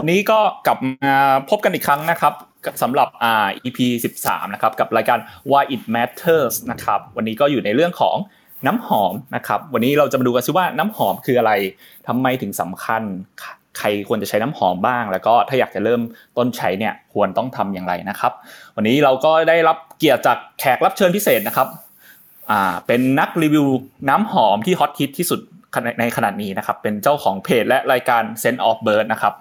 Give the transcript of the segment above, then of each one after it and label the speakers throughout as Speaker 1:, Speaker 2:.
Speaker 1: วันนี้ก็กลับมาพบกันอีกครั้งนะครับสำหรับอ่า EP 13นะครับกับรายการ Why It Matters นะครับวันนี้ก็อยู่ในเรื่องของน้ำหอมนะครับวันนี้เราจะมาดูกันซิว่าน้ำหอมคืออะไรทำไมถึงสำคัญ ใครควรจะใช้น้ำหอมบ้าง แล้วก็ถ้าอยากจะเริ่มต้นใช้เนี่ยควรต้องทำอย่างไรนะครับ วันนี้เราก็ได้รับเกียรติจากแขกรับเชิญพิเศษนะครับอ่าเป็นนักรีวิวน้ำหอมที่ฮอตฮิตที่สุดในขณะนี้นะครับเป็นเจ้าของเพจและรายการ Scent of Bird นะครับ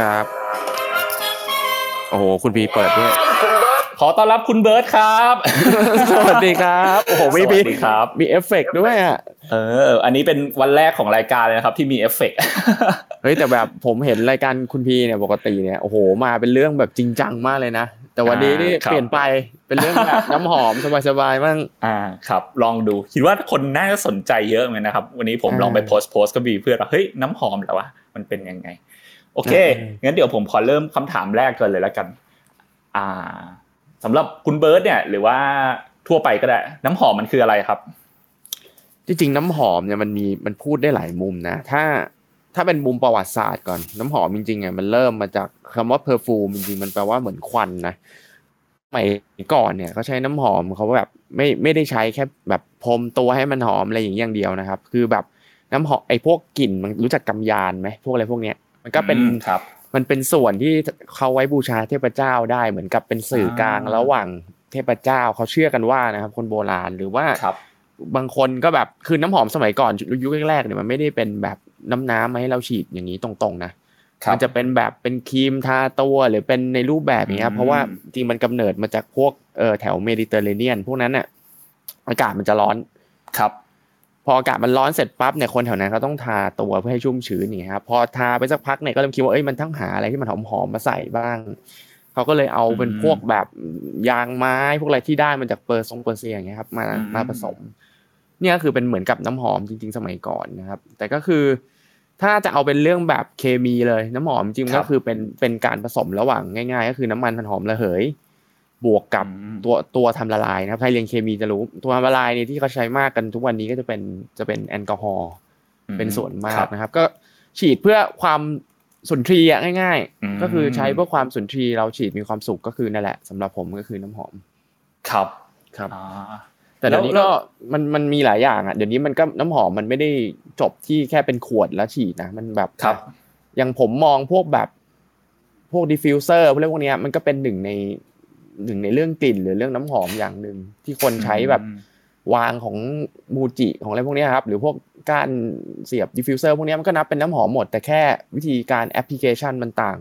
Speaker 2: ครับ โอ้โห คุณพีเปิดด้วย
Speaker 1: ขอต้อนรับคุณเบิร์ดครับ
Speaker 2: สวัสดีครับ โอ้โหมีมี
Speaker 1: ครับ
Speaker 2: มีเอฟเฟกด้วยอะ
Speaker 1: เออ อันนี้เป็นวันแรกของรายการเลยนะครับ ที่มีเอฟเฟก
Speaker 2: เฮ้ยแต่แบบผมเห็นรายการคุณพีเนี่ยปกติเนี่ย โอ้โห มาเป็นเรื่องแบบจริงจังมากเลยนะ แต่วันนี้นี่เปลี่ยนไปเป็นเรื่องแบบน้ำหอมสบายๆบ้าง
Speaker 1: อ่า ครับ ลองดู คิดว่าคนน่าจะสนใจเยอะเหมือนกันนะครับ วันนี้ผมลองไปโพสต์โพสต์ก็มีเพื่อนว่า เฮ้ย น้ำหอมแล้ววะ มันเป็นยังไง โอเคงั้นเดี๋ยวผมขอเริ่มคำถามแรกกันเลยแล้วกัน อ่าสำหรับคุณเบิร์ดเนี่ย หรือว่าทั่วไปก็ได้ น้ำหอมมันคืออะไรครับ
Speaker 2: จริงๆ น้ำหอมเนี่ยมันมีมันพูดได้หลายมุมนะ ถ้าถ้าเป็นมุมประวัติศาสตร์ก่อน น้ำหอมจริงๆอะมันเริ่มมาจากคำว่า perfume จริงๆมันแปลว่าเหมือนควันนะสมัยก่อนเนี่ยเขาใช้น้ำหอมเขาแบบไม่ไม่ได้ใช้แค่แบบพรมตัวให้มันหอมอะไรอย่างอย่างเดียวนะครับ คือแบบน้ำหอมไอ้พวกกลิ่นมันรู้จักกำยานไหมพวกอะไรพวกเนี้ย มันก็เป็น
Speaker 1: ครับ
Speaker 2: มันเป็นส่วนที่เขาไว้บูชาเทพเจ้าได้เหมือนกับเป็นสื่อกลางระหว่างเทพเจ้าเขาเชื่อกันว่านะครับ คนโบราณหรือว่าบางคนก็แบบคือน้ำหอมสมัยก่อนยุคแรกๆเนี่ยมันไม่ได้เป็นแบบน้ำน้ำมาให้เราฉีดอย่างนี้ตรงๆนะมันจะเป็นแบบเป็นครีมทาตัวหรือเป็นในรูปแบบนี้ครับเพราะว่าจริงมันกำเนิดมาจากพวกเออแถวเมดิเตอร์เรเนียน พวกนั้นเนี่ยอากาศมันจะร้อน
Speaker 1: ครับ
Speaker 2: พออากาศมันร้อนเสร็จปั๊บเนี่ยคนแถวนั้นเขาต้องทาตัวเพื่อให้ชุ่มชื้นนี่ครับพอทาไปสักพักเนี่ยก็เริ่มคิดว่าเอ้ยมันต้องหาอะไรที่มันหอมๆมาใส่บ้างเขาก็เลยเอาเป็นพวกแบบยางไม้พวกอะไรที่ได้มาจากเปอร์ซงเปอร์เซียอย่างเงี้ยครับมามาผสม เนี่ยคือเป็นเหมือนกับน้ำหอมจริง ๆ สมัยก่อนนะครับ แต่ก็คือถ้าจะเอาเป็นเรื่องแบบเคมีเลยน้ำหอมจริงก็คือเป็นเป็นการผสมระหว่างง่าย ๆ ก็คือน้ำมันหอมระเหย บวกกับตัวตัวทำละลายนะครับใครเรียนเคมีจะรู้ ตัวทำละลายเนี่ยที่เขาใช้มากกันทุกวันนี้ก็จะเป็นจะเป็นแอลกอฮอล์เป็นส่วนมากนะครับ ก็ฉีดเพื่อความสุนทรีย์ง่าย ๆ ก็คือใช้เพื่อความสุนทรีย์เราฉีดมีความสุขก็คือนั่นแหละสำหรับผมก็คือน้ำหอม
Speaker 1: ครับ
Speaker 2: ครับแต่เดี๋ยวนี้ก็มันมันมีหลายอย่างอะเดี๋ยวนี้มันก็น้ำหอมมันไม่ได้จบที่แค่เป็นขวดแล้วฉีดนะมันแบบ
Speaker 1: ครับ
Speaker 2: อย่างผมมองพวกแบบพวก diffuser พวกเรื่องพวกนี้มันก็เป็นหนึ่งใน หนึ่งในเรื่องกลิ่นหรือเรื่องน้ำหอมอย่างหนึ่งที่คนใช้แบบวางของมูจิของอะไรพวกนี้ครับ หรือพวกการเสียบ diffuser พวกนี้มันก็นับเป็นน้ำหอมหมด แต่แค่วิธีการแอปพลิเคชันมันต่าง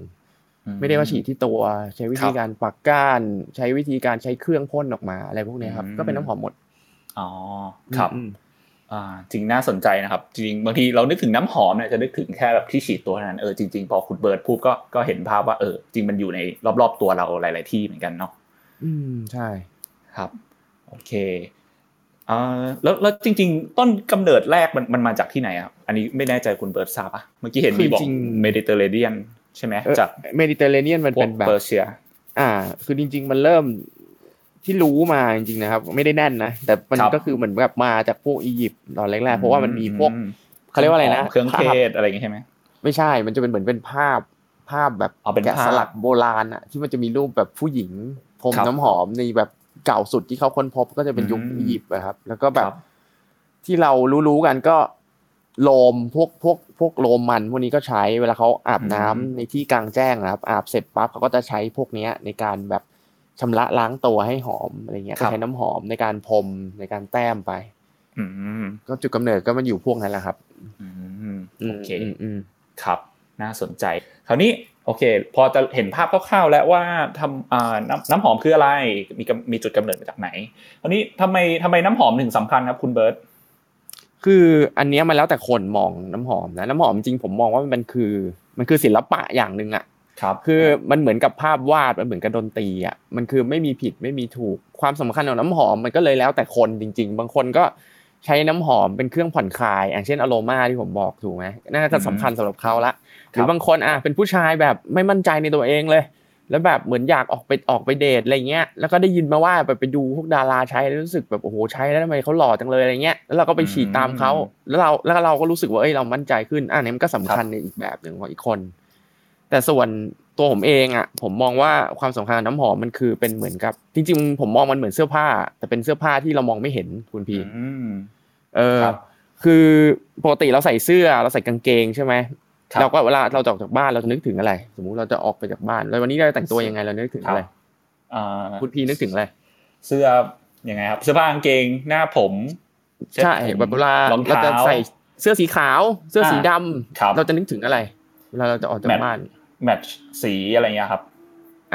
Speaker 2: ไม่ได้ว่าฉีดที่ตัว ใช้วิธีการปักก้าน ใช้วิธีการใช้เครื่องพ่นออกมาอะไรพวกนี้ครับ ก็เป็นน้ำหอมหมด
Speaker 1: อ๋อครับอ่าจริงน่าสนใจนะครับ จริงบางทีเรานึกถึงน้ำหอมเนี่ยจะนึกถึงแค่แบบที่ฉีดตัวนั้นเออจริงๆพอคุณเบิร์ดพูดก็ก็เห็นภาพว่าเออจริงมันอยู่ในรอบๆตัวเราหลาย ๆที่เหมือนกันเนาะ
Speaker 2: อืมใช่
Speaker 1: ครับโอเคอ่าแล้วแล้วจริง ๆ ต้นกำเนิดแรกมันมันมาจากที่ไหนอะอันนี้ไม่แน่ใจคุณเบิร์ตทราบอะเมื่อกี้เห็นมีบอกเมดิเตอร์เรเนียนใช่ไหมจาก
Speaker 2: เมดิเตอร์เรเนียนมันเป็นแบบเป
Speaker 1: อร์เซีย
Speaker 2: อ่า คือจริง ๆ มันเริ่มที่รู้มาจริงๆนะครับ ไม่ได้แน่นนะแต่มันก็คือเหมือนแบบมาจากพวกอียิปต์ตอนแรกๆเพราะว่ามันมีพวกเขาเรียกว่าอะไรนะ
Speaker 1: เครื่องเทศอะไรอย่างงี้ใช่ไหม
Speaker 2: ไม่ใช่ มันจะเป็นเหมือนเป็นภาพภาพแบบแกะสลักโบราณอะที่มันจะมีรูปแบบผู้หญิง พรมน้ำหอมในแบบเก่าสุดที่เขาค้นพบก็จะเป็นยุคอียิปต์นะครับ แล้วก็แบบที่เรารู้ๆกันก็โลมพวกพวกพวกโลมมันพวกนี้ก็ใช้เวลาเขาอาบน้ำในที่กลางแจ้งนะครับ อาบเสร็จปั๊บเขาก็จะใช้พวกเนี้ยในการแบบชำระล้างตัวให้หอมอะไรเงี้ยใช้น้ำหอมในการพรมในการแต้มไปก็จุดกำเนิดก็มันอยู่พวกนั้นแหละครับ
Speaker 1: โอเคครับ น่าสนใจ คราวนี้ โอเค พอจะเห็นภาพคร่าวๆแล้วว่าทำน้ำน้ำหอมคืออะไร มีมีจุดกำเนิดมาจากไหนคราวนี้ทำไมทำไมน้ำหอมถึงสำคัญครับ คุณเบิร์ต
Speaker 2: คืออันนี้มันแล้วแต่คนมองน้ำหอมนะน้ำหอมจริงผมมองว่ามันคือมันคือศิลปะอย่างหนึ่งอะ
Speaker 1: ครับ
Speaker 2: คือมันเหมือนกับภาพวาดมันเหมือนกับดนตรีอะมันคือไม่มีผิดไม่มีถูกความสำคัญของน้ำหอมมันก็เลยแล้วแต่คนจริง ๆ บางคนก็ใช้น้ำหอมเป็นเครื่องผ่อนคลาย อย่างเช่นอโรมาที่ผมบอกถูกไหมน่าจะสำคัญสำหรับเขาละ หรือบางคนอะเป็นผู้ชายแบบไม่มั่นใจในตัวเองเลย แล้วแบบเหมือนอยากออกไปออกไปเดทอะไรเงี้ยแล้วก็ได้ยินมาว่าแบบไปดูพวกดาราใช้แล้วรู้สึกแบบโอ้โหใช้แล้วทำไมเขาหล่อจังเลยอะไรเงี้ยแล้วเราก็ไปฉีดตามเขาแล้วเราแล้วเราก็รู้สึกว่าเอ้ยเรามั่นใจขึ้นอ่านี่มันก็สำคัญในอีกแบบหนึ่งของอีกคน แต่ส่วนตัวผมเองอะผมมองว่าความสำคัญน้ำหอมมันคือเป็นเหมือนกับ จริง ๆ ผมมองมันเหมือนเสื้อผ้า แต่เป็นเสื้อผ้าที่เรามองไม่เห็นคุณพีเออคือปกติเราใส่เสื้อเราใส่กางเกงใช่ไหม เราก็เวลาเราจะออกจากบ้านเราจะนึกถึงอะไร สมมุติเราจะออกไปจากบ้าน แล้ววันนี้เราแต่งตัวยังไงเรานึกถึงอะไรคุณพีนึกถึงอะไร
Speaker 1: เสื้อยังไงครับเสื้อผ้ากางเกงหน้าผม
Speaker 2: ใช่แบบเวลาเราจะใส่เสื้อสีขาว เสื้อสีดำเราจะนึกถึงอะไร เวลาเราจะออกจากบ้าน
Speaker 1: แมทสีอะไรเงี้ยครับ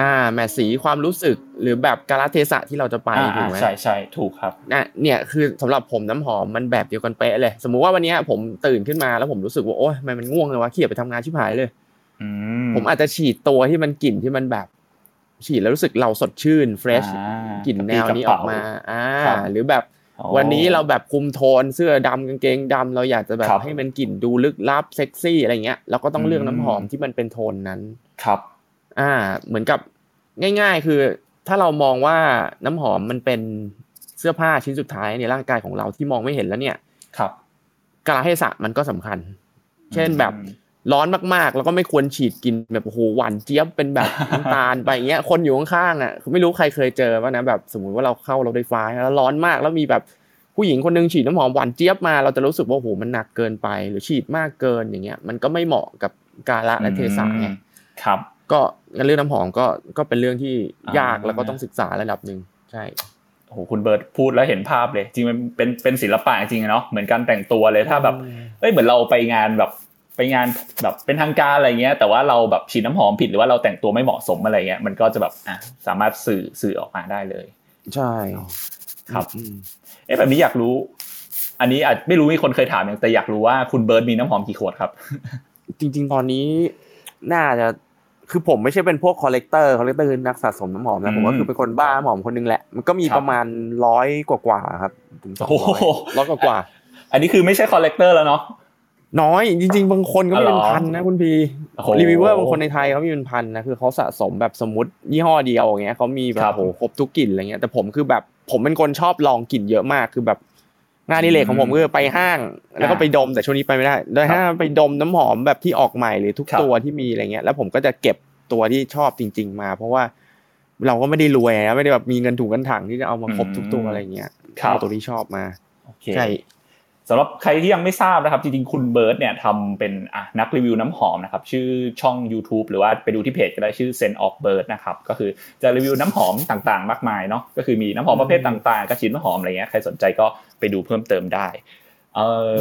Speaker 2: อ่าแมทสีความรู้สึกหรือแบบกาลเทศะที่เราจะไปถูกไหม
Speaker 1: ใช่ใช่ถูกครับ
Speaker 2: นะเนี่ยคือสำหรับผมน้ำหอมมันแบบเดียวกันเป๊ะเลย สมมุติว่าวันนี้ผมตื่นขึ้นมาแล้วผมรู้สึกว่าโอ้ยมันมันง่วงเลยวะขี้ยไปทำงานชิบหายเลยผมอาจจะฉีดตัวที่มันกลิ่นที่มันแบบ ฉีดแล้วรู้สึกเราสดชื่นเฟรชกลิ่นแนวนี้ออกมาอ่าหรือแบบวันนี้เราแบบคุมโทนเสื้อดำกางเกงดำเราอยากจะแบบให้มันกลิ่นดูลึกลับเซ็กซี่อะไรเงี้ยเราก็ต้องเลือกน้ำหอมที่มันเป็นโทนนั้น
Speaker 1: ครับ
Speaker 2: อ่า เหมือนกับง่าย ๆ คือถ้าเรามองว่าน้ำหอมมันเป็นเสื้อผ้าชิ้นสุดท้ายในร่างกายของเราที่มองไม่เห็นแล้วเนี่ย
Speaker 1: ครับ
Speaker 2: กาลเทศะมันก็สำคัญ เช่นแบบร้อนมากๆ แล้วก็ไม่ควรฉีดกินแบบโอ้โหหวานเจี๊ยบเป็นแบบน้ำตาลไปเงี้ย คนอยู่ข้างๆอะไม่รู้ใครเคยเจอว่านะแบบสมมุติว่าเราเข้ารถไฟฟ้าแล้วร้อนมากแล้วมีแบบผู้หญิงคนนึงฉีดน้ำหอมหวานเจี๊ยบมาเราจะรู้สึกว่าโอ้โหมันหนักเกินไป หรือฉีดมากเกินอย่างเงี้ย มันก็ไม่เหมาะกับกาละและเทศะไง
Speaker 1: ครับ
Speaker 2: ก็เรื่องน้ำหอมก็ก็เป็นเรื่องที่ยากแล้วก็ต้องศึกษาระดับหนึ่งใช่
Speaker 1: โอ้โหคุณเบิร์ตพูดแล้วเห็นภาพเลย จริงมันเป็นเป็นศิลปะจริงเนาะเหมือนการแต่งตัวเลยถ้าแบบเอ้ยเหมือนเราไปงานแบบไปงานแบบเป็นทางการอะไรเงี้ย แต่ว่าเราแบบฉีดน้ำหอมผิดหรือว่าเราแต่งตัวไม่เหมาะสมอะไรเงี้ยมันก็จะแบบอะสามารถสื่อสื่อออกมาได้เลย
Speaker 2: ใช่
Speaker 1: ครับเอ๊ะแบบนี้อยากรู้ อันนี้อาจไม่รู้มีคนเคยถามอย่างแต่อยากรู้ว่าคุณเบิร์ตมีน้ำหอมกี่ขวดครับ
Speaker 2: จริง ๆ ตอนนี้น่าจะ คือผมไม่ใช่เป็นพวก collector collector คือนักสะสมน้ำหอมนะผมก็คือเป็นคนบ้าหอมคนนึงแหละมันก็มีประมาณร้อยกว่าๆครับถึงสองร้อยกว่า
Speaker 1: อันนี้คือไม่ใช่ collector แล้วเนาะ
Speaker 2: น้อยจริง ๆ บางคนก็มีเป็นพันนะคุณพีรีวิวเวอร์บางคนในไทยเขามีเป็นพันนะคือเขาสะสมแบบสมมติยี่ห้อเดียวอย่างเงี้ยเขามีแบบโหครบทุกกลิ่นอะไรเงี้ยแต่ผมคือแบบผมเป็นคนชอบลองกลิ่นเยอะมากคือแบบ งานนิเลกของผมคือไปห้าง แล้วก็ไปดมแต่ช่วงนี้ไปไม่ได้โดยห้างไปดมน้ำหอมแบบที่ออกใหม่หรือทุกตัวที่มีอะไรเงี้ย แล้วผมก็จะเก็บตัวที่ชอบจริง ๆ มา เพราะว่าเราก็ไม่ได้รวยนะไม่ได้แบบมีเงินถุงเงินถังที่จะเอามาครบทุกตัวอะไรเงี้ยเอาตัวที่ชอบมาใช่
Speaker 1: สำหรับใครที่ยังไม่ทราบนะครับ จริงๆ คุณเบิร์ตเนี่ยทำเป็นอะนักรีวิวน้ำหอมนะครับ ชื่อช่อง YouTube หรือว่าไปดูที่เพจก็ได้ชื่อ Scent of Bird นะครับ ก็คือจะรีวิวน้ำหอมต่างๆ มากมายเนาะก็คือมีน้ำหอมประเภทต่างๆกระชินน้ำหอมอะไรเงี้ยใครสนใจก็ไปดูเพิ่มเติมได้เออ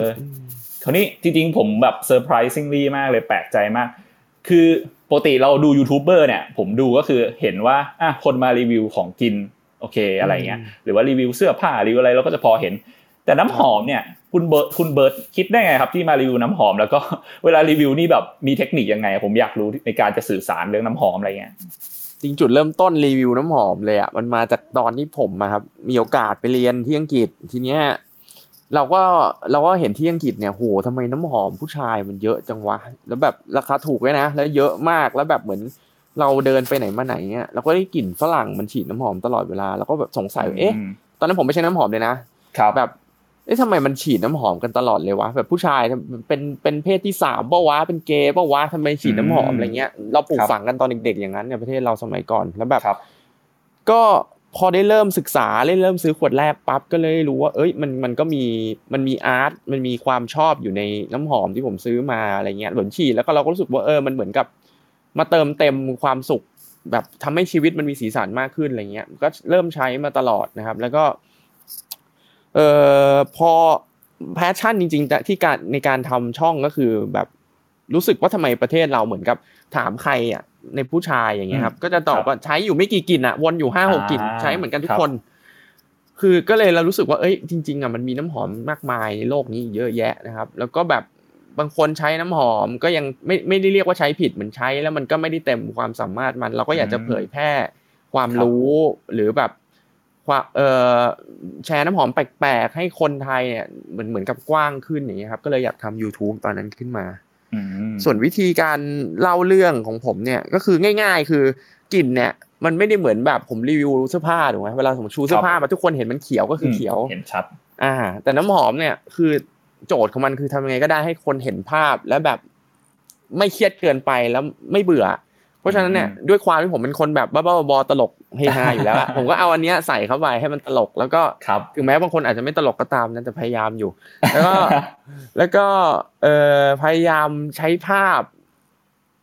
Speaker 1: คราวนี้จริงๆ ผมแบบ surprisingly มากเลยแปลกใจมาก คือปกติเราดูยูทูบเบอร์เนี่ย ผมดูก็คือเห็นว่าอะคนมารีวิวของกินโอเคอะไรเงี้ยหรือว่ารีวิวเสื้อผ้ารีวิวอะไรเราก็จะพอเห็น แต่น้ำหอมเนี่ยคุณเบิร์ดคุณเบิร์ดคิดได้ไงครับที่มารีวิวน้ำหอม แล้วก็เวลารีวิวนี่แบบมีเทคนิคยังไง ผมอยากรู้ในการจะสื่อสารเรื่องน้ำหอมอะไรเงี้ย
Speaker 2: จริงจุดเริ่มต้นรีวิวน้ำหอมเลยอะมันมาจากตอนที่ผมมาครับมีโอกาสไปเรียนที่อังกฤษทีเนี้ยเราก็เราก็เห็นที่อังกฤษเนี่ยโหทำไมน้ำหอมผู้ชายมันเยอะจังวะแล้วแบบราคาถูกเลยนะ แล้วเยอะมากแล้วแบบเหมือนเราเดินไปไหนมาไหนเนี่ยเราก็ได้กลิ่นฝรั่งมันฉีดน้ำหอมตลอดเวลา แล้วก็แบบสงสัยเอ๊ะตอนนั้นผมไม่ใช่น้ำหอมเลยนะแบบ เอ๊ะทำไมมันฉีดน้ำหอมกันตลอดเลยวะแบบผู้ชายเป็นเป็นเพศที่สามป่าวะเป็นเกย์ป่าวะทำไมฉีดน้ำหอมอะไรเงี้ยเราปลูกฝังกันตอนเด็ก ๆ อย่างนั้นในประเทศเราสมัยก่อนแล้วแบบก็พอได้เริ่มศึกษาได้เริ่มซื้อขวดแรกปั๊บก็เลยรู้ว่า เอ้ยมันมันก็มีมันมี art มันมีความชอบอยู่ในน้ำหอมที่ผมซื้อมาอะไรเงี้ยลองฉีดแล้วก็เราก็รู้สึกว่าเออมันเหมือนกับ มาเติมเต็มความสุข แบบทำให้ชีวิตมันมีสีสันมากขึ้นอะไรเงี้ยก็เริ่มใช้มาตลอดนะครับ แล้วก็ เอ่อพอ passion จริงๆที่การในการทำช่องก็คือแบบรู้สึกว่าทำไมประเทศเราเหมือนกับถามใครอะในผู้ชายอย่างเงี้ยครับ ก็จะตอบว่าใช้อยู่ไม่กี่กลิ่นอะ วนอยู่ห้าหกกลิ่นใช้เหมือนกันทุกคน คือก็เลยเรารู้สึกว่าเอ้ยจริง ๆอะมันมีน้ำหอมมากมายในโลกนี้เยอะแยะนะครับ แล้วก็แบบบางคนใช้น้ำหอมก็ยังไม่ไม่ได้เรียกว่าใช้ผิดเหมือนใช้ แล้วมันก็ไม่ได้เต็มความสามารถมัน เราก็อยากจะเผยแพร่ความรู้หรือแบบ ความเอ่อแชร์น้ำหอมแปลกๆ ให้คนไทยเนี่ยเหมือนเหมือนกับกว้างขึ้นอย่างเงี้ยครับ ก็เลยอยากทำ YouTube ตอนนั้นขึ้นมา
Speaker 1: อืม
Speaker 2: ส่วนวิธีการเล่าเรื่องของผมเนี่ยก็คือง่าย ๆ คือกลิ่นเนี่ย มันไม่ได้เหมือนแบบผมรีวิวเสื้อผ้าถูกไหมเวลาผมชูเสื้อผ้ามาทุกคนเห็นมันเขียวก็คือเขียว
Speaker 1: เห็นชัด
Speaker 2: อ่า แต่น้ำหอมเนี่ยคือโจทย์ของมันคือทำยังไงก็ได้ให้คนเห็นภาพและแบบไม่เครียดเกินไปแล้วไม่เบื่อ เพราะฉะนั้นเนี่ย
Speaker 1: อืม
Speaker 2: ด้วยความที่ผมเป็นคนแบบบ้าๆบอๆตลกเฮฮาอยู่แล้วอะผมก็เอาอันเนี้ยใส่เข้าไปให้มันตลกแล้วก็
Speaker 1: ครับ
Speaker 2: ถึงแม้บางคนอาจจะไม่ตลกก็ตามนะแต่พยายามอยู่ แล้วก็แล้วก็เอ่อพยายามใช้ภาพ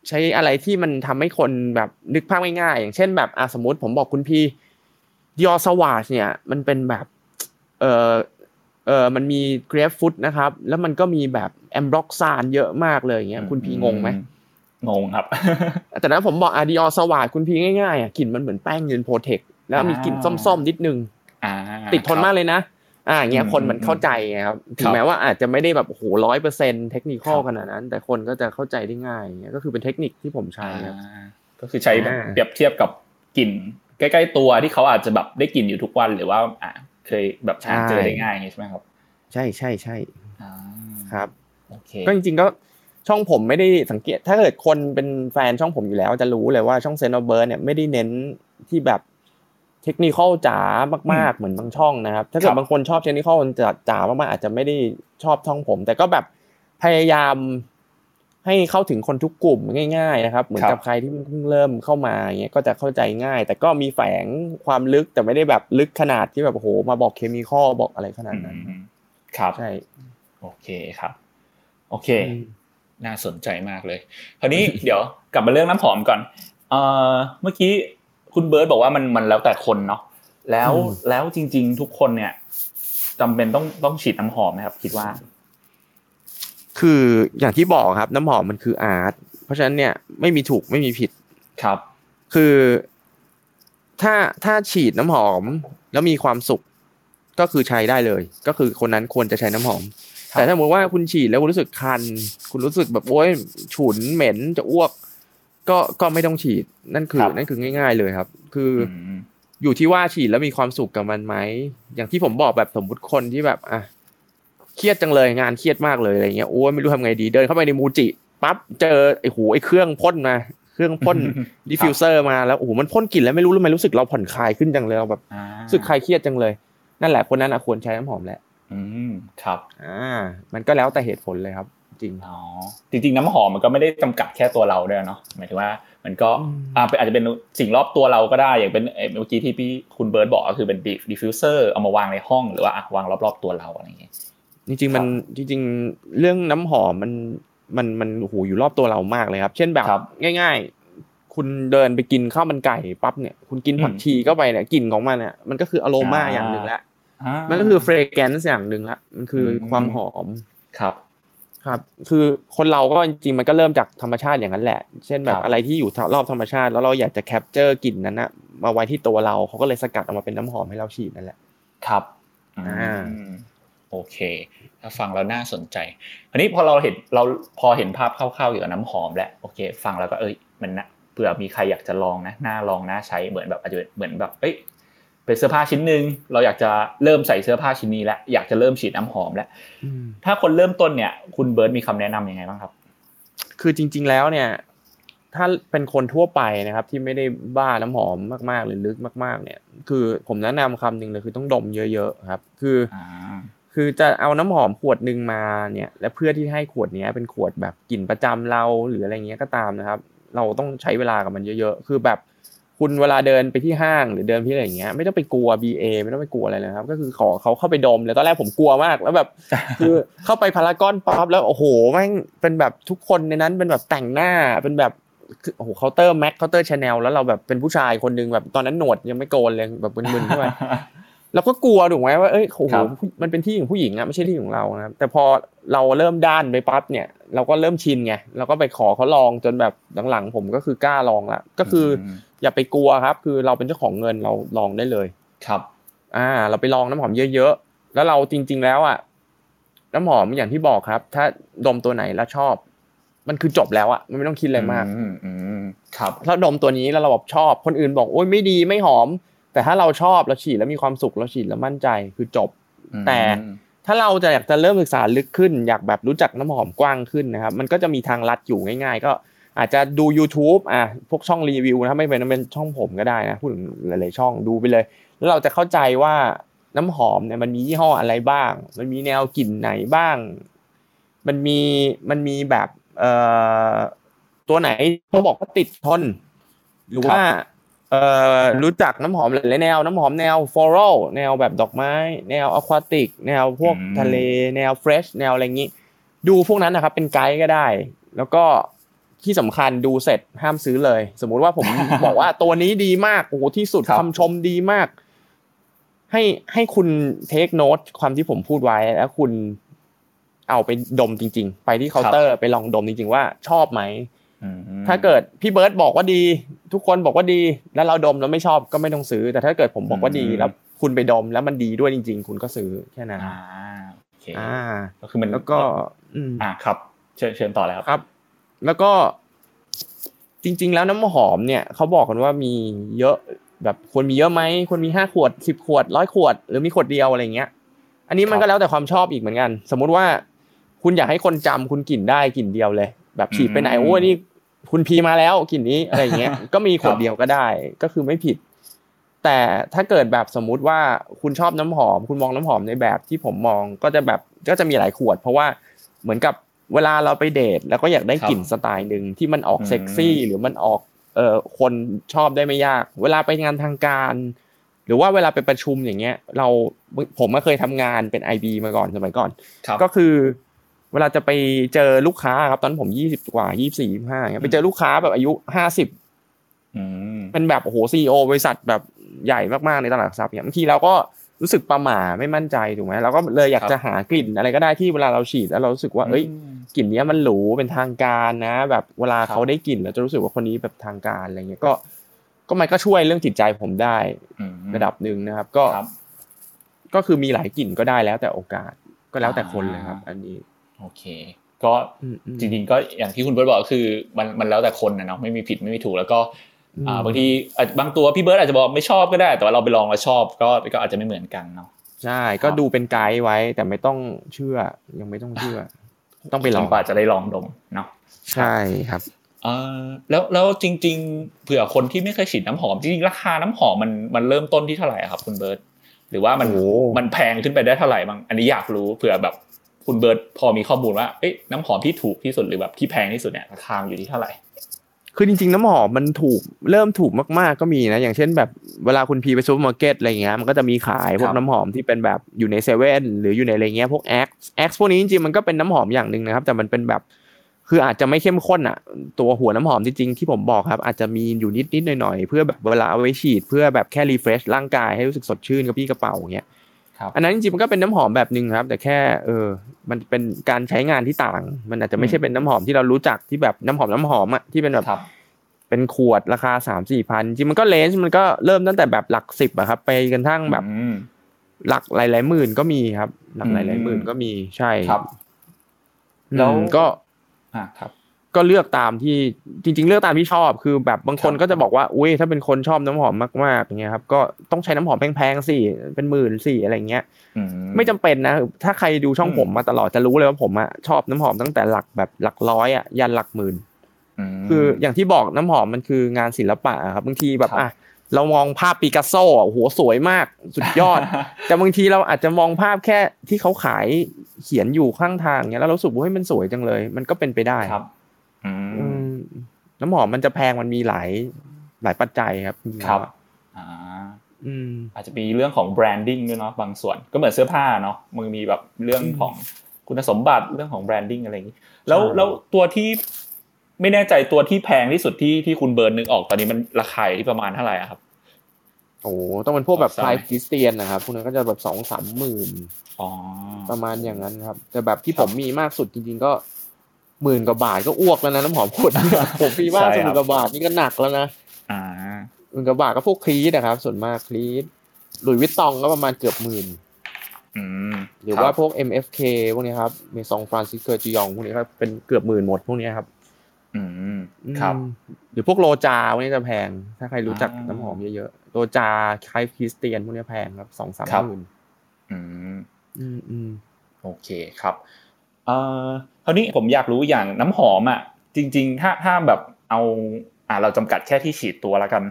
Speaker 2: ใช้อะไรที่มันทำให้คนแบบนึกภาพง่ายๆอย่างเช่นแบบอะสมมติผมบอกคุณพี่ดิออสวาชเนี่ย มันเป็นแบบ เออเออมันมีเกรฟฟุตนะครับ แล้วมันก็มีแบบแอมบล็อกซานเยอะมากเลยอย่างเงี้ยคุณพี่งงไหม
Speaker 1: งงครับ
Speaker 2: แต่นั้นผมบอกอะดิออสวาชคุณพี่ง่ายๆอะกลิ่นมันเหมือนแป้งยืนโปรเทคแล้วมีกลิ่น
Speaker 1: อ่า
Speaker 2: ส้มๆนิดนึง
Speaker 1: อ่า
Speaker 2: ติดทนมากเลยนะอ่าอย่างเงี้ย
Speaker 1: อืม
Speaker 2: คนมันเข้าใจไงครับถึ
Speaker 1: ครั
Speaker 2: ง
Speaker 1: บ
Speaker 2: แม้ว่าอาจจะไม่ได้แบบโอ้โหร้อยเปอร์เซ็นต์เทคนิคอล
Speaker 1: ครับ
Speaker 2: ขนาดนั้น แต่คนก็จะเข้าใจได้ง่ายอย่างเงี้ยก็คือเป็นเทคนิคที่ผมใช้ครับ
Speaker 1: อ่าก็คือใช้แบบ
Speaker 2: อ่า
Speaker 1: เปรียบเทียบกับกลิ่นใกล้ๆตัวที่เขาอาจจะแบบได้กลิ่นอยู่ทุกวันหรือว่าอ่าเคยแบบหาเจอได้ง่ายอย่างงี้ใช่ไหมครับ
Speaker 2: ใช่ใช่ใช่
Speaker 1: อ่า
Speaker 2: ครับ
Speaker 1: โอเค
Speaker 2: ก็จริงๆก็ ช่องผมไม่ได้สังเกต ถ้าเกิดคนเป็นแฟนช่องผมอยู่แล้ว จะรู้เลยว่าช่องเซนต์เบิร์เนี่ยไม่ได้เน้นที่แบบเทคนิคอลจ๋ามากๆเหมือนบางช่องนะครับ ถ้าเกิ
Speaker 1: ครั
Speaker 2: ด
Speaker 1: บ
Speaker 2: บางคนชอบเทคนิคอลจ๋าจ๋ามากๆอาจจะไม่ได้ชอบช่องผม แต่ก็แบบพยายามให้เข้าถึงคนทุกกลุ่มง่าย ๆ นะครับ เหมือนกับใครที่เพิ่งเริ่มเข้ามาอย่างเงี้ยก็จะเข้าใจง่าย แต่ก็มีแฝงความลึกแต่ไม่ได้แบบลึกขนาดที่แบบโอ้โหมาบอกเคมีคอลบอกอะไรขนาดนั้น
Speaker 1: อืมครับ
Speaker 2: ใช่
Speaker 1: โอเคครับ โอเค
Speaker 2: อืม
Speaker 1: น่าสนใจมากเลยคราวนี้เดี๋ยวกลับมาเรื่องน้ำหอมก่อนเอ่อเมื่อกี้คุณเบิร์ตบอกว่ามันมันแล้วแต่คนเนาะแล้วแล้วจริง ๆ ทุกคนเนี่ยจำเป็นต้องต้องฉีดน้ำหอมไหมครับ คิดว่า
Speaker 2: คืออย่างที่บอกครับ น้ำหอมมันคืออาร์ตเพราะฉะนั้นเนี่ยไม่มีถูกไม่มีผิด
Speaker 1: ครับ
Speaker 2: คือถ้าถ้าฉีดน้ำหอมแล้วมีความสุขก็คือใช้ได้เลย ก็คือคนนั้นควรจะใช้น้ำหอม
Speaker 1: ครับ
Speaker 2: แต่ถ้าสมมติว่าคุณฉีดแล้วคุณรู้สึกคัน คุณรู้สึกแบบโอ๊ยฉุนเหม็นจะอ้วก ก็ก็ไม่ต้องฉีดนั่นคือ นั่นคือง่าย ๆ เลยครับ คืออ
Speaker 1: อืม
Speaker 2: อยู่ที่ว่าฉีดแล้วมีความสุขกับมันไหมอย่างที่ผมบอกแบบสมมุติคนที่แบบอะเครียดจังเลยงานเครียดมากเลยอะไรเงี้ยโอ้ยไม่รู้ทำไงดีเดินเข้าไปในมูจิปั๊บเจอไอ้หูไอ้เครื่องพ่นมาเครื่องพ่น diffuser มาแล้วโอ้โหมันพ่นกลิ่นแล้วไม่รู้ทำไมรู้สึกเราผ่อนคลายขึ้นจังเลยเราแบบ
Speaker 1: อ่า
Speaker 2: รู้สึกคลายเครียดจังเลย นั่นแหละคนนั้นอะควรใช้น้ำหอมแหละ
Speaker 1: อืมครับ
Speaker 2: อ่ามันก็แล้วแต่เหตุผลเลยครับ จริง
Speaker 1: อ๋อจริง ๆ น้ำหอมมันก็ไม่ได้จำกัดแค่ตัวเราด้วยเนาะหมายถึงว่า มันก็
Speaker 2: อืม
Speaker 1: อ่าเป็นอาจจะเป็นสิ่งรอบตัวเราก็ได้อย่างเป็นเอ่อเมื่อกี้ที่พี่คุณเบิร์ดบอกก็คือเป็น diffuser เอามาวางในห้องหรือว่าอะวางรอบๆตัวเราอะไรอย่างเงี้ย
Speaker 2: จริงๆมันจริงๆเรื่องน้ำหอมมันมันมันโอ้โหอยู่รอบตัวเรามากเลยครับ เช่นแบบ
Speaker 1: ครับ
Speaker 2: ง่าย ๆ คุณเดินไปกินข้าวมันไก่ปั๊บเนี่ย คุณกินผัก
Speaker 1: อืม
Speaker 2: ชีเข้าไปเนี่ยกลิ่นของมันเนี่ยมันก็คืออโรมา
Speaker 1: อ่า
Speaker 2: อย่างหนึ่งละ
Speaker 1: อ่า
Speaker 2: มันก็คือ fragrance อย่างหนึ่งละมันคืออ
Speaker 1: ม
Speaker 2: ความหอม
Speaker 1: ครับ
Speaker 2: ครับ คือคนเราก็จริงๆมันก็เริ่มจากธรรมชาติอย่างนั้นแหละ เช่นแบ
Speaker 1: ครับบ
Speaker 2: อะไรที่อยู่รอบธรรมชาติ แล้วเราอยากจะ capture กลิ่นนั้นนะมาไว้ที่ตัวเราเขาก็เลยสกัดออกมาเป็นน้ำหอมให้เราฉีดนั่นแหละ
Speaker 1: ครับ
Speaker 2: อ่า
Speaker 1: อืมโอเค ถ้าฟังแล้วน่าสนใจอันนี้พอเราเห็นเราพอเห็นภาพคร่าวๆเกี่ยวกับน้ำหอมแล้วโอเค ฟังแล้วก็เอ้ยมันนะเผื่อมีใครอยากจะลองนะน่าลองน่าใช้เหมือนแบบอาจจะเหมือนแบบเอ้ย เป็นเสื้อผ้าชิ้นหนึ่งเราอยากจะเริ่มใส่เสื้อผ้าชิ้นนี้แล้วอยากจะเริ่มฉีดน้ำหอมแล้วถ้าคนเริ่มต้นเนี่ย คุณเบิร์ตมีคำแนะนำยังไงบ้างครับ
Speaker 2: คือจริง ๆ แล้วเนี่ย ถ้าเป็นคนทั่วไปนะครับ ที่ไม่ได้บ้าน้ำหอมมากๆหรือลึกมาก ๆ เนี่ย คือผมแนะนำคำหนึ่งเลยคือต้องดมเยอะๆครับ คือ
Speaker 1: อ่า
Speaker 2: คือจะเอาน้ำหอมขวดหนึ่งมาเนี่ย และเพื่อที่ให้ขวดเนี้ยเป็นขวดแบบกลิ่นประจำเราหรืออะไรเงี้ยก็ตามนะครับ เราต้องใช้เวลากับมันเยอะ ๆ คือแบบ คุณเวลาเดินไปที่ห้างหรือเดินที่อะไรอย่างเงี้ยไม่ต้องไปกลัว BA ไม่ต้องไปกลัวอะไรเลยครับ ก็คือขอเขาเข้าไปดมเลยตอนแรกผมกลัวมากแล้วแบบ คือเข้าไปพารากอนปั๊บแล้วโอ้โหแม่งเป็นแบบทุกคนในนั้นเป็นแบบแต่งหน้าเป็นแบบคือโอ้โหเคาน์เตอร์แม็กเคาน์เตอร์ชาแนลแล้วเราแบบเป็นผู้ชายคนหนึ่งแบบตอนนั้นหนวดยังไม่โกนเลยแบบมึนๆใช่ไหมเราก็กลัวถูกไหมว่าเอ้ยโอ้โห
Speaker 1: ครับ
Speaker 2: มันเป็นที่ของผู้หญิงอะไม่ใช่ที่ของเรานะครับแต่พอเราเริ่มด้านไปปั๊บเนี่ย เราก็เริ่มชินไงเราก็ไปขอเขาลองจนแบบหลังๆผมก็คือกล้าลองละก็คืออ
Speaker 1: ม
Speaker 2: อย่าไปกลัวครับ คือเราเป็นเจ้าของเงินเราลองได้เลย
Speaker 1: ครับ
Speaker 2: อ่า เราไปลองน้ำหอมเยอะๆแล้วเราจริง ๆ แล้วอะน้ำหอมอย่างที่บอกครับ ถ้าดมตัวไหนแล้วชอบ มันคือจบแล้วอะมันไม่ต้องคิดอะไรมาก
Speaker 1: อืมอืมครับ
Speaker 2: ถ้าดมตัวนี้แล้วเราแบบชอบ คนอื่นบอกโอ๊ยไม่ดีไม่หอม แต่ถ้าเราชอบเราฉีดแล้วมีความสุขเราฉีดแล้วมั่นใจคือจบ แต่ถ้าเราจะอยากจะเริ่มศึกษาลึกขึ้น อยากแบบรู้จักน้ำหอมกว้างขึ้นนะครับ มันก็จะมีทางลัดอยู่ง่าย ๆ ก็ อาจจะดู YouTube อะพวกช่องรีวิวนะไม่เป็นเป็นช่องผมก็ได้นะพูดถึงหลายๆช่องดูไปเลย แล้วเราจะเข้าใจว่าน้ำหอมเนี่ยมันมียี่ห้ออะไรบ้าง มันมีแนวกลิ่นไหนบ้าง มันมีมันมีแบบเอ่อตัวไหนเขาบอกว่าติดทน หรือว่าเอ่อรู้จักน้ำหอมหลายๆแนว น้ำหอมแนวฟลอรัลแนวแบบดอกไม้ แนวอะควาติก แนวพวกทะเล แนวเฟรชแนวอะไรอย่างนี้ ดูพวกนั้นนะครับเป็นไกด์ก็ได้ แล้วก็ ที่สำคัญดูเสร็จห้ามซื้อเลย สมมุติว่าผมบอกว่าตัวนี้ดีมากโอ้โหที่สุดคำชมดีมาก ให้ให้คุณเทคโนตความที่ผมพูดไว้แล้วคุณเอาไปดมจริง ๆ ไปที่เคาน์เตอร์ไปลองดมจริง ๆ ว่าชอบไหมถ้าเกิดพี่เบิร์ตบอกว่าดี ทุกคนบอกว่าดีแล้วเราดมแล้วไม่ชอบก็ไม่ต้องซื้อ แต่ถ้าเกิดผมบอกว่าดีแล้วคุณไปดมแล้วมันดีด้วยจริง ๆ คุณก็ซื้อแค่นั้น
Speaker 1: อ่าโอเค
Speaker 2: อ่า
Speaker 1: ก็คือมัน
Speaker 2: แล้วก็
Speaker 1: อือ่าครับ เชิญเชิญต่อแล้ว
Speaker 2: ครับ แล้วก็จริง ๆ แล้วน้ำหอมเนี่ยเขาบอกกันว่ามีเยอะแบบควรมีเยอะไหมควรมีห้าขวดสิบขวดร้อยขวด หรือมีขวดเดียวอะไรเงี้ย อันนี้มันก็แล้วแต่ความชอบอีกเหมือนกัน สมมุติว่า คุณอยากให้คนจำคุณกลิ่นได้กลิ่นเดียวเลย แบบฉีดไปไหนโอ้นี่คุณพีมาแล้วกลิ่นนี้อะไรเงี้ย ก็มีขวดเดียวก็ได้ ก็คือไม่ผิด แต่ถ้าเกิดแบบสมมุติว่าคุณชอบน้ำหอม คุณมองน้ำหอมในแบบที่ผมมองก็จะแบบก็จะมีหลายขวด เพราะว่าเหมือนกับ เวลาเราไปเดทแล้วก็อยากได้กลิ่นสไตล์หนึ่งที่มันออกเซ็กซี่หรือมันออกเอ่อคนชอบได้ไม่ยาก เวลาไปงานทางการ หรือว่าเวลาไปประชุมอย่างเงี้ย เราผมก็เคยทำงานเป็นไอบีมาก่อนสมัยก่อน ก็คือ เวลาจะไปเจอลูกค้าครับตอนผมยี่สิบกว่ายี่สี่ยี่ห้าไปเจอลูกค้าแบบอายุห้าสิบเป็นแบบโอ้โหซีโอบริษัทแบบใหญ่มากๆในตลาดทรัพย์เนี่ยบางทีเราก็ รู้สึกประหม่าไม่มั่นใจถูกไหมเราก็เลยอยากจะหากลิ่นอะไรก็ได้ที่เวลาเราฉีดแล้วเรารู้สึกว่า เอ้ยกลิ่นนี้มันหรูเป็นทางการนะ แบบเวลาเขาได้กลิ่นเราจะรู้สึกว่าคนนี้แบบทางการอะไรเงี้ยก็ ก็มันก็ช่วยเรื่องจิตใจผมได้ระดับหนึ่งนะครับ ก็ ก็คือมีหลายกลิ่นก็ได้แล้วแต่โอกาสก็แล้วแต่คนเลยครับ อันนี้
Speaker 1: โอเค ก็จริงๆก็อย่างที่คุณเบิร์ตบอกคือมันมันแล้วแต่คนนะเนาะไม่มีผิดไม่มีถูกแล้วก็ อ่าบางทีบางตัวพี่เบิร์ดอาจจะบอกไม่ชอบก็ได้ แต่ว่าเราไปลองแล้วชอบก็ก็อาจจะไม่เหมือนกันเนาะ
Speaker 2: ใช่ก็ดูเป็นไกด์ไว้แต่ไม่ต้องเชื่อ ยังไม่ต้องเชื่อ ต้องไปลอง
Speaker 1: กว่าจะได้ลองดมเนาะ
Speaker 2: ใช่ครับ
Speaker 1: เออแล้วแล้วจริง ๆ เผื่อคนที่ไม่เคยฉีดน้ำหอมจริงๆราคาน้ำหอมมันมันเริ่มต้นที่เท่าไหร่ครับ คุณเบิร์ดหรือว่ามันมันแพงขึ้นไปได้เท่าไหร่บ้างอันนี้อยากรู้เผื่อแบบคุณเบิร์ดพอมีข้อมูลว่าเอ๊ะน้ำหอมที่ถูกที่สุดหรือแบบที่แพงที่สุดเนี่ยราคาอยู่ที่เท่าไหร่
Speaker 2: คือจริงๆ น้ำหอมมันถูกเริ่มถูกมากๆก็มีนะ อย่างเช่นแบบเวลาคุณพีไปซูเปอร์มาร์เก็ตอะไรเงี้ยมันก็จะมีขายพวกน้ำหอมที่เป็นแบบอยู่ในเซเว่นหรืออยู่ในอะไรเงี้ยพวกแอคแอคพวกนี้จริงๆมันก็เป็นน้ำหอมอย่างหนึ่งนะครับ แต่มันเป็นแบบคืออาจจะไม่เข้มข้นอะ ตัวหัวน้ำหอมจริงๆที่ผมบอกครับ อาจจะมีอยู่นิดๆหน่อยๆเพื่อแบบเวลาเอาไว้ฉีด เพื่อแบบแค่ refresh ร่างกายให้รู้สึกสดชื่นกระปรี้กระเปร่าเงี้ย อันนั้นจริงๆมันก็เป็นน้ำหอมแบบหนึ่งครับ แต่แค่เออ มันเป็นการใช้งานที่ต่าง มันอาจจะไม่ใช่เป็นน้ำหอมที่เรารู้จักที่แบบน้ำหอมน้ำหอมอะที่เป็นแบบเป็นขวดราคาสามสี่พันจริงมันก็ range มันก็เริ่มตั้งแต่แบบหลักสิบอะครับ ไปกันทั้งแบบหลักหลายหลายหมื่นก็มีครับ หลักหลายหลายหมื่นก็มีใช่
Speaker 1: ครับ
Speaker 2: แล้วก็
Speaker 1: อ่าครับ
Speaker 2: ก็เลือกตามที่จริง ๆ เลือกตามที่ชอบคือแบบบางคนก็จะบอกว่าอุ้ยถ้าเป็นคนชอบน้ำหอมมากๆอย่างเงี้ยครับก็ต้องใช้น้ำหอมแพงๆสิเป็นหมื่นสี่อะไรเงี้ยไม่จำเป็นนะ ถ้าใครดูช่องผมมาตลอดจะรู้เลยว่าผมอะชอบน้ำหอมตั้งแต่หลักแบบหลักร้อยอะยันหลักหมื่นคืออย่างที่บอกน้ำหอมมันคืองานศิลปะครับบางทีแบบอะเรามองภาพปิกัสโซโอ้โหสวยมากสุดยอด แต่บางทีเราอาจจะมองภาพแค่ที่เขาขายเขียนอยู่ข้างทางเนี้ยแล้วเรารู้สึกว่าเฮ้ยมันสวยจังเลย มันก็เป็นไปได้
Speaker 1: ครับ
Speaker 2: น้ำหอมมันจะแพงมันมีหลายหลายปัจจัยครับ
Speaker 1: ครับอ่าอาจจะมีเรื่องของ branding ด้วยเนาะบางส่วนก็เหมือนเสื้อผ้าเนาะมันมีแบบเรื่องของคุณสมบัติเรื่องของ branding อะไรอย่างนี้แล้วแล้วตัวที่ไม่แน่ใจตัวที่แพงที่สุดที่ที่คุณเบิร์นนึกออกตอนนี้มันราคาที่ประมาณเท่าไหร่ครับ
Speaker 2: โอ้ต้องเป็นพวกแบบไพรคริสเตียนนะครับพวกนั้นก็จะแบบสองสามหมื่นประมาณอย่างนั้นครับ แต่แบบที่ผมมีมากสุดจริง ๆ ก็ หมื่นกว่าบาทก็อ้วกแล้วนะน้ำหอมขวดผมฟีว่าหมื่นกว่าบาทนี่ก็หนักแล้วนะหมื่นกว่าบาทก็พวกคลีสนะครับ ส่วนมากคลีสหลุยวิตตองก็ประมาณเกือบหมื่นหรือว่าพวก MFK พวกนี้ครับเมซองฟรานซิสเกอร์จิยองพวกนี้ครับเป็นเกือบหมื่นหมดพวกนี้ครับ
Speaker 1: อืมครับ
Speaker 2: หรือพวกโลจาพวกนี้จะแพง ถ้าใครรู้จักน้ำหอมเยอะๆโลจาคล้ายคริสเตียนพวกนี้แพงครับสองสามหมื่นอืมอืมอืม
Speaker 1: โอเคครับ เอ่อคราวนี้ผมอยากรู้อย่างน้ำหอมอะจริง ๆ ถ้าถ้าแบบเอาอ่าเราจำกัดแค่ที่ฉีดตัวแล้วกัน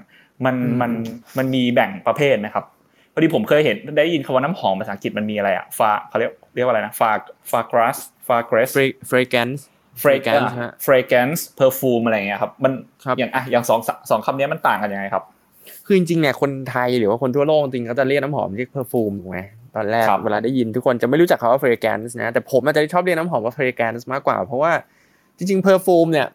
Speaker 1: มันมันมันมีแบ่งประเภทนะครับพอดีผมเคยเห็นได้ยินคำว่าน้ำหอมภาษาอังกฤษมันมีอะไรอะฟาเขาเรียกเรียกว่าอะไรนะฟาฟากรัสฟากรัส
Speaker 2: fragrance
Speaker 1: fragrance fragrance perfume อะไรเงี้ยครับมัน
Speaker 2: ครับ
Speaker 1: อย่างอะอย่างสองสองคำนี้มันต่างกันยังไงครับ
Speaker 2: คือจริงๆเนี่ยคนไทยหรือว่าคนทั่วโลกจริงๆเขาจะเรียกน้ำหอมเรียก perfume ถูกไหม ตอนแรก
Speaker 1: ครับ
Speaker 2: เวลาได้ยินทุกคนจะไม่รู้จักคำว่า fragrance นะแต่ผมอาจจะชอบเรียกน้ำหอมว่า fragrance มากกว่า เพราะว่าจริงๆ perfume เนี่ย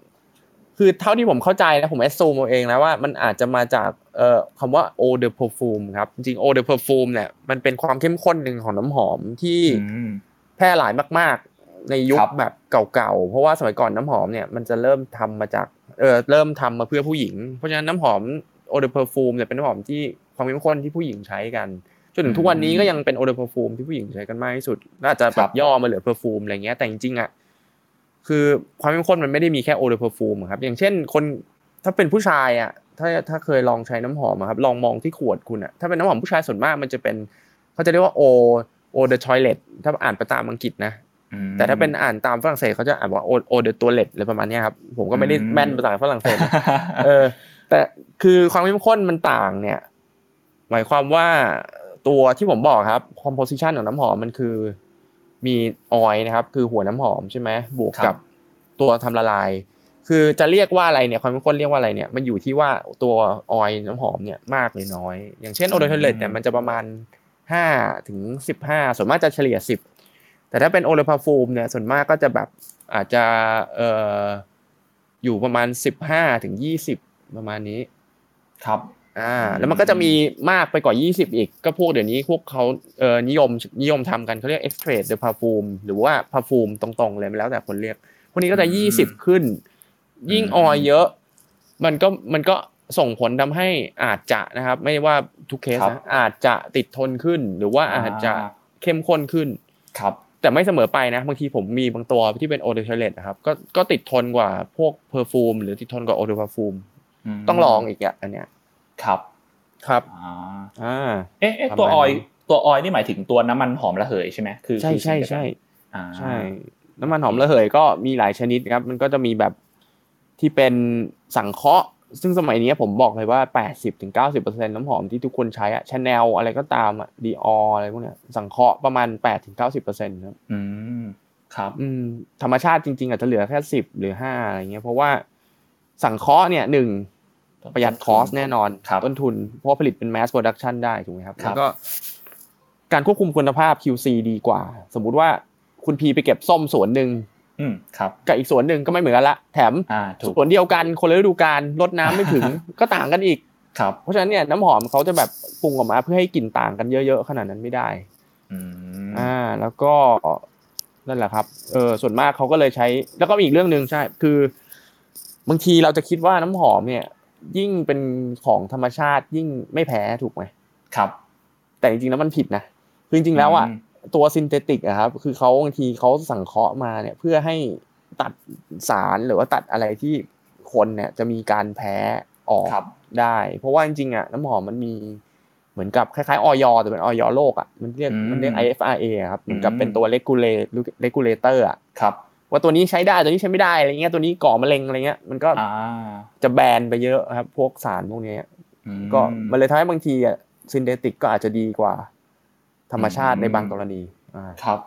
Speaker 2: คือเท่าที่ผมเข้าใจนะผมแอดซูมเอาเองนะว่ามันอาจจะมาจากเอ่อคำว่า eau de perfume ครับจริงๆ eau de perfume เนี่ยมันเป็นความเข้มข้นหนึ่งของน้ำหอมที่
Speaker 1: อืม
Speaker 2: แพร่หลายมาก ๆ ในยุ
Speaker 1: ค
Speaker 2: ครับแบบเก่าๆเพราะว่าสมัยก่อนน้ำหอมเนี่ยมันจะเริ่มทำมาจากเออเริ่มทำมาเพื่อผู้หญิง เพราะฉะนั้นน้ำหอม eau de perfume เนี่ยเป็นน้ำหอมที่ความเข้มข้นที่ผู้หญิงใช้กัน จนถึงทุกวันนี้ก็ยังเป็น eau de perfume ที่ผู้หญิงใช้กันมากที่สุดน่าจะแบ
Speaker 1: ครับบ
Speaker 2: ย่อมาเหลือ perfume อะไรเงี้ยแต่จริงๆอะคือความเข้มข้นมันไม่ได้มีแค่ eau de perfume อะครับอย่างเช่นคนถ้าเป็นผู้ชายอะถ้าถ้าเคยลองใช้น้ำหอมอะครับลองมองที่ขวดคุณอะถ้าเป็นน้ำหอมผู้ชายส่วนมากมันจะเป็นเขาจะเรียกว่า eau eau de toilet ถ้าอ่านไปตามอังกฤษนะ
Speaker 1: อืม
Speaker 2: แต่ถ้าเป็นอ่านตามฝรั่งเศสเขาจะอ่านว่าโอโอเดตัวเล็ดอะไรประมาณเนี้ยครับผมก็ไม่ได้
Speaker 1: อืม
Speaker 2: แม่นภาษาฝรั่งเศสนะเออแต่คือความเข้มข้นมันต่างเนี่ย หมายความว่า ตัวที่ผมบอกครับ composition ของน้ำหอมมันคือมีออยล์นะครับ คือหัวน้ำหอมใช่ไหมบวก
Speaker 1: ครับ
Speaker 2: กับตัวทำละลาย คือจะเรียกว่าอะไรเนี่ยความเข้มข้นเรียกว่าอะไรเนี่ยมันอยู่ที่ว่าตัว oil น้ำหอมเนี่ยมากหรือน้อย อย่างเช่น eau de toilette เนี่ยมันจะประมาณห้าถึงสิบห้าส่วนมากจะเฉลี่ยสิบแต่ถ้าเป็น eau de parfum เนี่ยส่วนมากก็จะแบบอาจจะเอ่ออยู่ประมาณสิบห้าถึงยี่สิบประมาณนี้
Speaker 1: ครับ
Speaker 2: อ่า แล้วมันก็จะมีมากไปกว่ายี่สิบอีก ก็พวกเดี๋ยวนี้พวกเขาเอ่อนิยมนิยมทำกันเขาเรียก extrait de parfum หรือว่า perfume ตรงๆเลยไม่แล้วแต่คนเรียก พวกนี้ก็จะ
Speaker 1: อืม
Speaker 2: ยี่สิบขึ้น ยิ่ง
Speaker 1: อืม
Speaker 2: ออยเยอะ มันก็มันก็ส่งผลทำให้อาจจะนะครับ ไม่ว่าทุกเคสนะอาจจะติดทนขึ้น หรือว่าอาจจะเข้มข้นขึ้น
Speaker 1: ครับ
Speaker 2: แต่ไม่เสมอไปนะบางทีผมมีบางตัวที่เป็น eau de toilette นะครับก็ก็ติดทนกว่าพวก perfume หรือติดทนกว่า eau de
Speaker 1: parfum
Speaker 2: ต้องลองอีกอะอันเนี้ย
Speaker 1: ครับ
Speaker 2: ครับ
Speaker 1: อ่า
Speaker 2: อ่า
Speaker 1: เอ๊ะเอ๊ะ
Speaker 2: ประมาณ
Speaker 1: ตัวออย
Speaker 2: นั้น
Speaker 1: ตัวออยนี่หมายถึงตัวน้ำมันหอมระเหยใช่ไหมคือ
Speaker 2: ใช่
Speaker 1: คือ
Speaker 2: ใช่
Speaker 1: สิ่งเดียวกัน
Speaker 2: ใช่
Speaker 1: อ่า
Speaker 2: ใช่น้ำมันหอมระเหยก็มีหลายชนิดครับ มันก็จะมีแบบที่เป็นสังเคราะห์ ซึ่งสมัยนี้ผมบอกเลยว่า 80-90%น้ำหอมที่ทุกคนใช้อะชาแนลอะไรก็ตามอะ Dior อะไรพวกเนี้ยสังเคราะห์ประมาณ 8-90%ครับ
Speaker 1: อืมครับ
Speaker 2: อืมธรรมชาติจริงๆอาจจะเหลือแค่สิบหรือห้าอะไรเงี้ยเพราะว่าสังเคราะห์เนี่ยหนึ่ง ประหยัดคอสแน่นอน
Speaker 1: ครับ
Speaker 2: ต้นทุน เพราะว่าผลิตเป็น mass production ได้ถูกไหมครับ
Speaker 1: ครับ
Speaker 2: แล้วก็การควบคุมคุณภาพ QC ดีกว่า สมมุติว่าคุณพีไปเก็บส้มสวนหนึ่ง
Speaker 1: อืมครับ
Speaker 2: กับอีกสวนหนึ่งก็ไม่เหมือนกันละ แถม
Speaker 1: อ่าถูก
Speaker 2: สวนเดียวกันคนละฤดูกาลรดน้ำไม่ถึงก็ต่างกันอีก
Speaker 1: ครับ
Speaker 2: เพราะฉะนั้นเนี่ยน้ำหอมเขาจะแบบปรุงออกมาเพื่อให้กลิ่นต่างกันเยอะๆขนาดนั้นไม่ได้
Speaker 1: อืม
Speaker 2: อ่า แล้วก็นั่นแหละครับเออส่วนมากเขาก็เลยใช้ แล้วก็มีอีกเรื่องหนึ่งใช่ คือบางทีเราจะคิดว่าน้ำหอมเนี่ย ยิ่งเป็นของธรรมชาติยิ่งไม่แพ้ถูกไหม
Speaker 1: ครับ
Speaker 2: แต่จริงๆแล้วมันผิดนะคือจริงๆแล้วอะ
Speaker 1: อืม
Speaker 2: ตัวซินเทติกอะครับ คือเขาบางทีเขาสังเคราะห์มาเนี่ย เพื่อให้ตัดสารหรือว่าตัดอะไรที่คนเนี่ยจะมีการแพ้ออก
Speaker 1: ครับ
Speaker 2: ได้ เพราะว่าจริงๆอะน้ำหอมมันมีเหมือนกับคล้ายๆออยแต่เป็นออยโลกอะมันเรียก
Speaker 1: อืม
Speaker 2: มันเรียก IFRA อะครับเหมือนกับ
Speaker 1: อืม
Speaker 2: เป็นตัวเลกูเลregulator อะ
Speaker 1: ครับ
Speaker 2: ว่าตัวนี้ใช้ได้ตัวนี้ใช้ไม่ได้อะไรเงี้ยตัวนี้ก่อมะเร็งอะไรเงี้ยมันก็
Speaker 1: อ่า
Speaker 2: จะ ban ไปเยอะครับ พวกสารพวกเนี้ย
Speaker 1: อืม
Speaker 2: ก็มันเลยทำให้บางทีอะ synthetic ก็อาจจะดีกว่า ธรรมชาติ
Speaker 1: อืม
Speaker 2: ในบางกรณีอ่า
Speaker 1: ครับ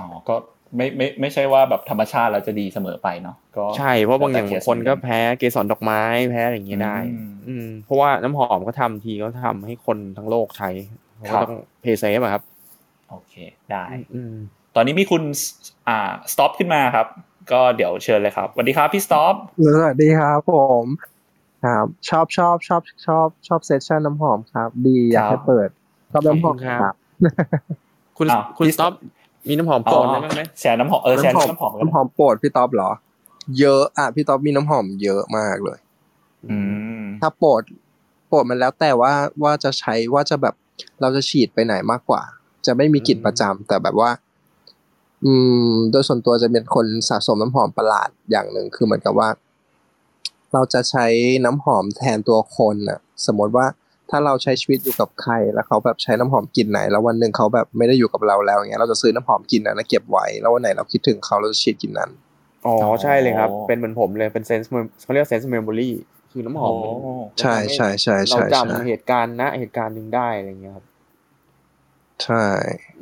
Speaker 1: อ๋อก็ไม่ไม่ไม่ใช่ว่าแบบธรรมชาติเราจะดีเสมอไปเนาะก็
Speaker 2: ใช่เพราะบางอย่าง
Speaker 1: แล้วแต่
Speaker 2: บางคนก็
Speaker 1: เหมือน
Speaker 2: แพ้เกสรดอกไม้แพ้อะไรอย่างเงี้ยได้
Speaker 1: อืม
Speaker 2: อืมเพราะว่าน้ำหอมก็ทำทีก็ทำให้คนทั้งโลกใช้เขา
Speaker 1: ครับก็
Speaker 2: ต้อง play safe อะครับ
Speaker 1: โอเคได้
Speaker 2: อืม
Speaker 1: ตอนนี้มีคุณอ่าสต็อปขึ้นมาครับ ก็เดี๋ยวเชิญเลยครับสวัสดีครับพี่สต็อป
Speaker 3: สวัสดีครับผมครับชอบชอบชอบชอบชอบ session น้ำหอมครับ ดีอยากให้เปิดชอบน้ำหอม
Speaker 2: ขอบคุณครับ
Speaker 3: ครับ
Speaker 2: คุณ
Speaker 1: อ้าว
Speaker 2: คุณ
Speaker 1: พี่
Speaker 2: สต็อปมีน้ำหอมโปรดได้บ้างไหม
Speaker 1: แชร์น้ำหอมเออแชร์น้ำหอมกัน
Speaker 3: น้ำหอมโปรดพี่ต๊อบเหรอ เยอะอะพี่ต๊อบมีน้ำหอมเยอะมากเลย
Speaker 1: อืม
Speaker 3: ถ้าโปรดโปรดมันแล้วแต่ว่าว่าจะใช้ว่าจะแบบเราจะฉีดไปไหนมากกว่า จะไม่มีกลิ่นประจำแต่แบบว่า อืม โดยส่วนตัวจะเป็นคนสะสมน้ำหอมประหลาดอย่างหนึ่งคือเหมือนกับว่า เราจะใช้น้ำหอมแทนตัวคนน่ะสมมติว่าถ้าเราใช้ชีวิตอยู่กับใคร แล้วเขาแบบใช้น้ำหอมกลิ่นไหน แล้ววันหนึ่งเขาแบบไม่ได้อยู่กับเราแล้วอย่างเงี้ยเราจะซื้อน้ำหอมกลิ่นนั้นแล้วเก็บไว้แล้ววันไหนเราคิดถึงเขาเราจะฉีดกลิ่นนั้น
Speaker 2: อ๋อ
Speaker 1: อ๋อ
Speaker 2: ใช่เลยครับ เป็นเหมือนผมเลยเป็น scent เขาเรียก scent memory คือน้ำหอมมัน
Speaker 1: โอ้
Speaker 3: ใช่ใช่ใช่
Speaker 2: เรา
Speaker 3: ใช่ใช่
Speaker 2: จำเหตุการณ์ณเหตุการณ์หนึ่งได้อะไรเงี้ยครับ
Speaker 3: ใช่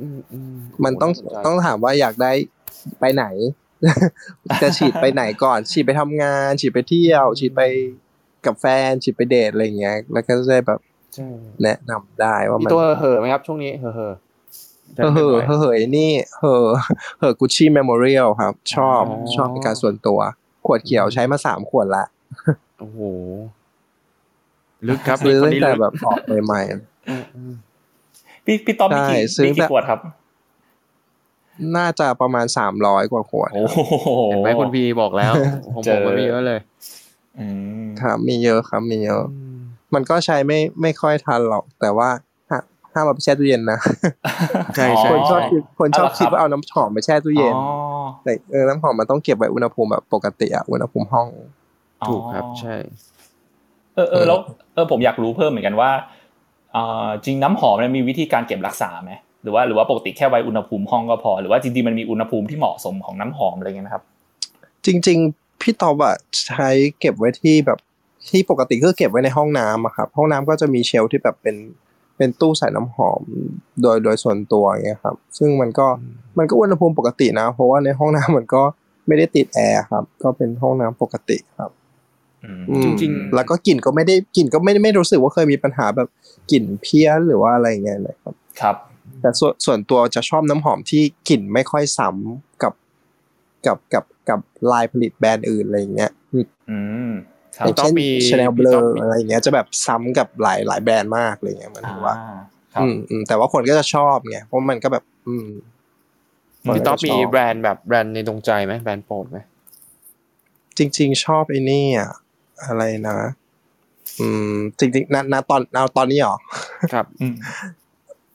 Speaker 2: อืมอืม
Speaker 3: มันต้อง
Speaker 2: โหาสใจ
Speaker 3: ต้องถามว่าอยากได้ไปไหน จะฉีดไปไหนก่อน ฉีดไปทำงาน ฉีดไปเที่ยว ฉีดไปกับแฟน ฉีดไปเดทอะไรอย่างเงี้ย แล้วก็จะได้แบบ
Speaker 2: ใช่
Speaker 3: แนะนำได้ว่า
Speaker 2: มี
Speaker 3: มัน
Speaker 2: ตัวเห่อไหมครับ ช่วงนี้เห่ออะเห่ออะ
Speaker 3: เออเหอะเออเหอะนี่เหอะเหอะกุชชี่เมมโมเรียลครับ ชอบชอบเป็นการส่วนตัว ขวดเขียวใช้มาสามขวดละ
Speaker 2: โอ้โหลึกครับ
Speaker 3: ซื้อ
Speaker 2: คน
Speaker 3: ตั้ง
Speaker 2: นี้
Speaker 3: แต่
Speaker 2: ลึก
Speaker 3: แบบออกใหม่
Speaker 2: อืมอืม
Speaker 1: พี่พี่ต๊อบมีกี่
Speaker 3: ใช่ซื้อ
Speaker 1: มี
Speaker 3: แบ
Speaker 1: กี่
Speaker 3: บ
Speaker 1: ขวดครับ
Speaker 3: ๆน่าจะประมาณสามร้อยกว่าขวด
Speaker 1: โอ้โห
Speaker 2: เห็นไหมคุณพีบอกแล้วผม
Speaker 1: เจ
Speaker 2: บ
Speaker 1: อ
Speaker 2: อกไว้เยอะเลย
Speaker 1: อืม
Speaker 3: ครับมีเยอะครับมีเยอะ มันก็ใช้ไม่ไม่ค่อยทันหรอก แต่ว่าห้าห้ามเอาไปแช่ตู้เย็นนะ
Speaker 2: ใช่ใช่
Speaker 3: คนชอบคิดคนชอบ
Speaker 1: เอาละครับ
Speaker 3: คิดว่าเอาน้ำหอมไปแช่ตู้เย็น
Speaker 1: อ๋อ
Speaker 3: แต่เออน้ำหอมมันต้องเก็บไว้อุณหภูมิแบบปกติอะอุณหภูมิห้อง
Speaker 2: ถูกครับ ใช่
Speaker 1: เออเออแล้วเออผมอยากรู้เพิ่มเหมือนกันว่าอ่า จริงน้ำหอมเนี่ยมีวิธีการเก็บรักษาไหมหรือว่าหรือว่าปกติแค่ไว้อุณหภูมิห้องก็พอ หรือว่าจริงๆมันมีอุณหภูมิที่เหมาะสมของน้ำหอมอะไรเงี้ยนะครับ
Speaker 3: จริง ๆพี่ตอบอะใช้เก็บไว้ที่แบบที่ปกติก็เก็บไว้ในห้องน้ำอะครับห้องน้ำก็จะมีเชลฟ์ที่แบบเป็นเป็นตู้ใส่น้ำหอมโดยโดยส่วนตัวอย่างเงี้ยครับซึ่งมันก็มันก็อุณหภูมิปกตินะ เพราะว่าในห้องน้ำมันก็ไม่ได้ติดแอร์ครับ ก็เป็นห้องน้ำปกติครับ
Speaker 1: อืม
Speaker 3: อืม
Speaker 2: จริง
Speaker 3: แล้วก็กลิ่นก็ไม่ได้กลิ่นก็ไม่ไม่รู้สึกว่าเคยมีปัญหาแบบกลิ่นเพี้ยนหรือว่าอะไรเงี้ยเลยครับ
Speaker 1: ครับ
Speaker 3: แต่ส่วนส่วนตัวจะชอบน้ำหอมที่กลิ่นไม่ค่อยซ้ำกับกับกับกับลายผลิตแบรนด์อื่นอะไรอย่างเงี้ย
Speaker 1: อืมค
Speaker 3: อ
Speaker 1: รับ
Speaker 3: ย่างเช่น
Speaker 2: ต้องมี
Speaker 3: ชาแนล
Speaker 2: มี
Speaker 3: เบล
Speaker 2: ต้
Speaker 3: อ
Speaker 2: องมี
Speaker 3: อะไรอย่างเงี้ยจะแบบซ้ำกับหลายหลายแบรนด์มากอะไรเงี้ยเหมัน
Speaker 1: อ่า
Speaker 3: ถือว่า
Speaker 1: ครับ
Speaker 3: อืมอืมแต่ว่าคนก็จะชอบไงเพราะมันก็แบบ อืม
Speaker 2: พี่ต๊อบมี
Speaker 3: ชอบ
Speaker 2: แบรนด์แบบแบรนด์ในดวงใจไหมแบรนด์โปรดไหม
Speaker 3: จริง ๆ ชอบไอ้นี่อะ อะไรนะ อืม จริงๆณณตอนเอาตอนนี้เหรอ
Speaker 2: ครับ
Speaker 1: อืม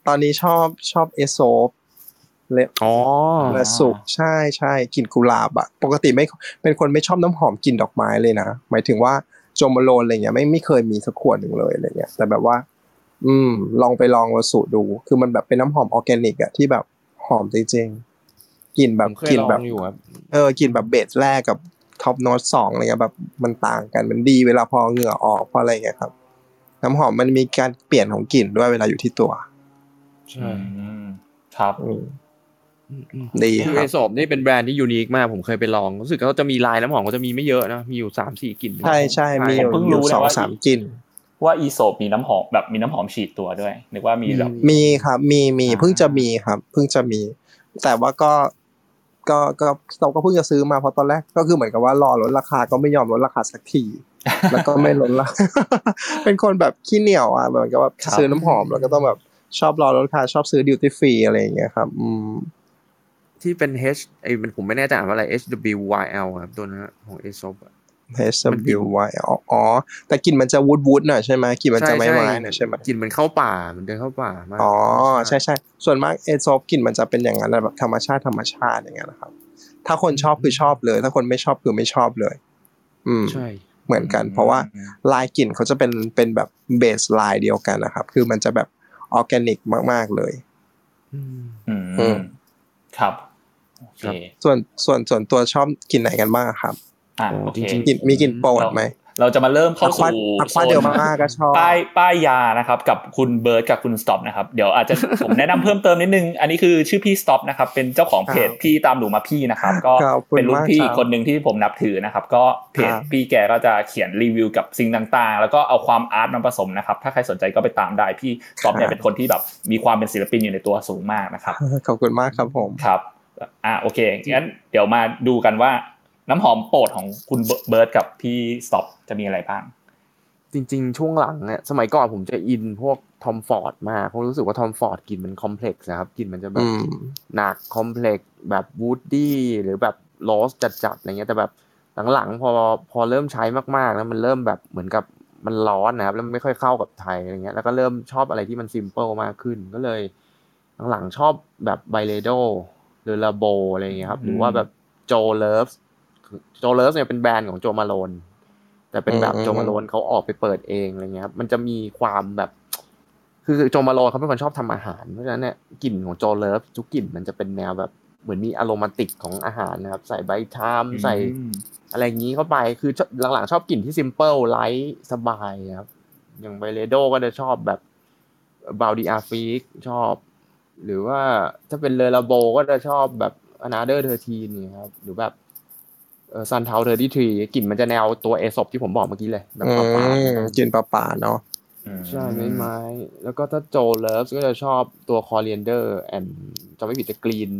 Speaker 3: ตอนนี้ชอบชอบ Aesop เล
Speaker 2: ยอ๋
Speaker 3: อ Rozu ใช่ใช่กลิ่นกุหลาบอะปกติไม่เป็นคนไม่ชอบน้ำหอมกลิ่นดอกไม้เลยนะ หมายถึงว่า Jo Malone อะไรเงี้ยไม่ไม่เคยมีสักขวดหนึ่งเลยอะไรเงี้ยแต่แบบว่า อืม ลองไปลองมาสูดดู คือมันแบบเป็นน้ำหอมออร์แกนิกอะที่แบบหอมจริงๆกลิ่นแบบผ
Speaker 2: มเคย
Speaker 3: กลิ่นแบ
Speaker 2: บลองอยู่ครับ
Speaker 3: เออกลิ่นแบบ base แรกกับ top note สองอะไรเงี้ยแบบมันต่างกันมันดีเวลาพอเหงื่อออกพออะไรเงี้ยครับ น้ำหอมมันมีการเปลี่ยนของกลิ่นด้วยเวลาอยู่ที่ตัว
Speaker 2: ใช่
Speaker 1: อืมครับ
Speaker 3: อืม
Speaker 2: อืมอืม
Speaker 3: ดี
Speaker 2: คือ
Speaker 3: ครั
Speaker 2: ไอบโซบนี่เป็นแบรนด์ที่ยูนิคมาก ผมเคยไปลองรู้สึกเขาจะมีลายน้ำหอมก็จะมีไม่เยอะนะมีอยู่สามสี่กลิ่น
Speaker 3: ใช่ใช่มีอ
Speaker 1: ผมเพิ่ง
Speaker 3: ยู่
Speaker 1: รู้นะ
Speaker 3: สอง
Speaker 1: ว่า
Speaker 3: สามกลิ่น
Speaker 1: ว่าอีโซมีน้ำหอมแบบมีน้ำหอมฉีดตัวด้วยนึกว่ามีแบบ
Speaker 3: มีครับ มีมี
Speaker 1: อ่า
Speaker 3: เพิ่งจะมีครับ เพิ่งจะมี แต่ว่าก็ ก็ก็เราก็เพิ่งจะซื้อมาเพราะตอนแรกก็คือเหมือนกับว่ารอลดราคาก็ไม่ยอมลดราคาสักทีแล้วก็ไม่ลดละเป็นคนแบบขี้เหนียวอะเหมือนกับว่าซื้อน้ำหอมแล้วก็ต้องแบบชอบรอลดราคาชอบซื้อดิวตี้ฟรีอะไรอย่างเงี้ยครับ อืม
Speaker 2: ที่เป็น H ไอ้มันผมไม่แน่ใจอ่านว่าอะไร H W Y L ครับตัวนั้นอะของเอโซบ
Speaker 3: H W Y อ๋ออ๋อ แต่กลิ่นมันจะวูดวูดหน่อยใช่ไหมกลิ่นมันจะไม่ไม้หน่อยใช่ไหม
Speaker 2: กลิ่นมันเข้าป่าเหมันเดินเข้าป่ามาก
Speaker 3: อ๋อใช่ใช่ส่วนมากเอซอฟกลิ่นมันจะเป็นอย่างนั้นแหละแบบธรรมชาติธรรมชาติอย่างเงี้ยนะครับ ถ้าคนชอบคือชอบเลย ถ้าคนไม่ชอบคือไม่ชอบเลย อืม
Speaker 2: ใช่
Speaker 3: เหมือนกัน เพราะว่าลายกลิ่นเขาจะเป็นเป็นแบบเบสลายเดียวกันนะครับ คือมันจะแบบออร์แกนิกมาก ๆเลย
Speaker 2: อืม
Speaker 1: อืม
Speaker 3: อืม
Speaker 1: ครับโอเค
Speaker 2: ครับ
Speaker 3: ส่วนส่วนส่วนตัวชอบกลิ่นไหนกันบ้างครับ
Speaker 1: อะ
Speaker 2: โอ้
Speaker 1: โอเค
Speaker 2: จริง
Speaker 3: กลิ่นมีกลิ่นโปรดไหม
Speaker 1: เราจะมาเริ่มเข้าสู่
Speaker 3: อะควาเดลมาก็ชอบ
Speaker 1: ป้ายป้ายยานะครับ กับคุณเบิร์ดกับคุณสต็อปนะครับ เดี๋ยวอาจจะผมแนะนำเพิ่มเติมนิดนึง อันนี้คือชื่อพี่สต็อปนะครับ เป็นเจ้าของเพจ
Speaker 3: ครับ
Speaker 1: พี่ตามหนูมาพี่นะครับ ก็
Speaker 3: ขอบคุณ
Speaker 1: เป็นรุ่นพี่
Speaker 3: มากครับ
Speaker 1: คนหนึ่งที่ผมนับถือนะครับ ก็เพจ
Speaker 3: ครับ
Speaker 1: พี่แกก็จะเขียนรีวิวกับสิ่งต่างๆ แล้วก็เอาความ art มาผสมนะครับ ถ้าใครสนใจก็ไปตามได้พี่สต็อปเนี่ยเป็นคนที่แบบมีความเป็นศิลปินอยู่ในตัวสูงมากนะครับ
Speaker 3: ขอบคุณมากครับผม
Speaker 1: ครับอะโอเคงั้นเดี๋ยวมาดูกันว่า น้ำหอมโปรดของคุณเบิร์ดกับพี่สต็อปจะมีอะไรบ้าง
Speaker 2: จริง ๆ ช่วงหลังเนี่ยสมัยก่อนผมจะอินพวก Tom Ford มากเพราะรู้สึกว่า Tom Ford กลิ่นมัน complex นะครับกลิ่นมันจะแบ
Speaker 3: อื
Speaker 2: บ
Speaker 3: ม
Speaker 2: หนัก complex แบบ woody หรือแบบ rose จัดๆอะไรเงี้ยแต่แบบหลังๆพอพอเริ่มใช้มากๆแล้วมันเริ่มแบบเหมือนกับมันร้อนนะครับแล้วมันไม่ค่อยเข้ากับไทยอะไรเงี้ยแล้วก็เริ่มชอบอะไรที่มัน simple มากขึ้นก็เลย หลังๆชอบแบบ Byredo หรือ Le Labo อะไรเงี้ยครับหรือว่าแบบ Jo Loves Jo Loves เนี่ยเป็นแบรนด์ของ Jo Malone แต่เป็นแบบ
Speaker 3: อืม
Speaker 2: Jo Malone เขาออกไปเปิดเองอะไรเงี้ยครับมันจะมีความแบบ คือ Jo Malone เขาเป็นคนชอบทำอาหารเพราะฉะนั้นเนี่ยกลิ่นของ Jo Loves ทุกกลิ่นมันจะเป็นแนวแบบเหมือนมี aromatic ของอาหารนะครับ ใส่ใบทามใส่
Speaker 1: อืม
Speaker 2: อะไรอย่างนี้เข้าไปคือชอบหลังๆชอบกลิ่นที่ simple light สบายครับ อย่าง Byredo ก็จะชอบแบบ Bal d'Afrique ชอบ หรือว่าถ้าเป็น Le Labo ก็จะชอบแบบ Another Thirteen นี่ครับ หรือแบบเออ Santal Thirty Three กลิ่นมันจะแนวตัว Aesop ที่ผมบอกเมื่อกี้เลยแบบ
Speaker 3: อื
Speaker 2: ปลาๆ
Speaker 3: มกลิ่นป่าป่าเนาะ
Speaker 1: อืม
Speaker 2: ใช่ไม้ไม้ แล้วก็ถ้า Jo Loves ก็จะชอบตัว coriander and จะไม่ผิดจะ green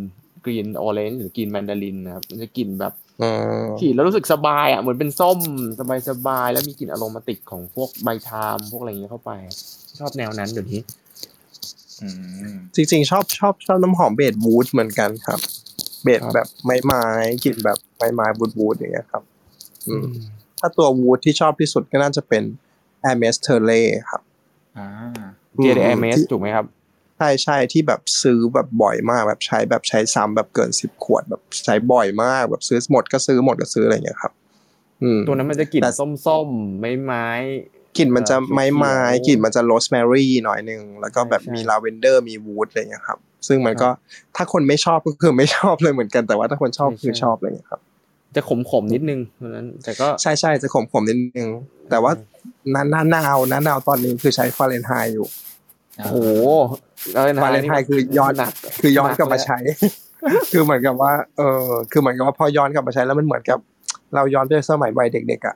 Speaker 2: green orange หรือ green mandarin นะครับมันจะกลิ่นแบบ
Speaker 3: อืม
Speaker 2: ฉีดแล้วรู้สึกสบายอะเหมือนเป็นส้มสบายสบายๆแล้วมีกลิ่น aromatic ของพวกใบทามพวกอะไรอย่างเงี้ยเข้าไป ชอบแนวนั้นเดี๋ยวนี้
Speaker 1: อืม
Speaker 3: จริงๆ ชอบชอบชอบน้ำหอมเบสวูดเหมือนกันครับ เบส
Speaker 2: ครับ
Speaker 3: แบบไม้ไม้กลิ่นแบบไม้ไม้วูดวูดอย่างเงี้ยครับ อืม ถ้าตัววูดที่ชอบที่สุดก็น่าจะเป็น a m e s t e r l e ครับ
Speaker 1: อ่า
Speaker 2: เจเดเมส
Speaker 3: ที่
Speaker 2: ถูกไหมครับ
Speaker 3: ใช่ใช่ที่แบบซื้อแบบบ่อยมากแบบใช้แบบใช้ซ้ำแบบเกินสิบขวดแบบใช้บ่อยมากแบบซื้อหมดก็ซื้อหมดก็ซื้ออะไรอย่างเงี้ยครับ อืม
Speaker 2: ตัวนั้นมันจะกลิ่น
Speaker 3: แต่
Speaker 2: ส้มๆไม้ไม้
Speaker 3: กลิ่นมันจะ
Speaker 2: เอ่อ
Speaker 3: ไม้ไม้
Speaker 2: เขียวๆ
Speaker 3: กลิ่นมันจะโรสแมรี่หน่อยหนึ่งแล้วก็แบบ
Speaker 2: ใช่
Speaker 3: มีลาเวนเดอร์มี wood อะไรอย่างเงี้ยครับ ซึ่งมันก็ถ้าคนไม่ชอบก็คือไม่ชอบเลยเหมือนกันแต่ว่าถ้าคนชอบ
Speaker 2: ใช่
Speaker 3: คือ
Speaker 2: ใช่
Speaker 3: ชอบอะไรอย่างเงี้ยครับ
Speaker 2: จะขมขมๆนิดนึงเพราะฉะนั้นแต่ก็
Speaker 3: ใช่ใช่จะขมขมๆนิดนึง แต่ว่าหน้าหน้าหนาวหน้าหนาวตอนนี้คือใช้ Fahrenheit อยู่
Speaker 2: โอ้โหแล้ว
Speaker 3: Fahrenheit คือย้อน
Speaker 2: หนัก
Speaker 3: คือย้อนกลับมา
Speaker 2: หนั
Speaker 3: ใช้ คือเหมือนกับว่า เออคือเหมือนกับว่าพอย้อนกลับมาใช้แล้วมันเหมือนกับ เราย้อนไปสมัยวัยเด็กๆอะ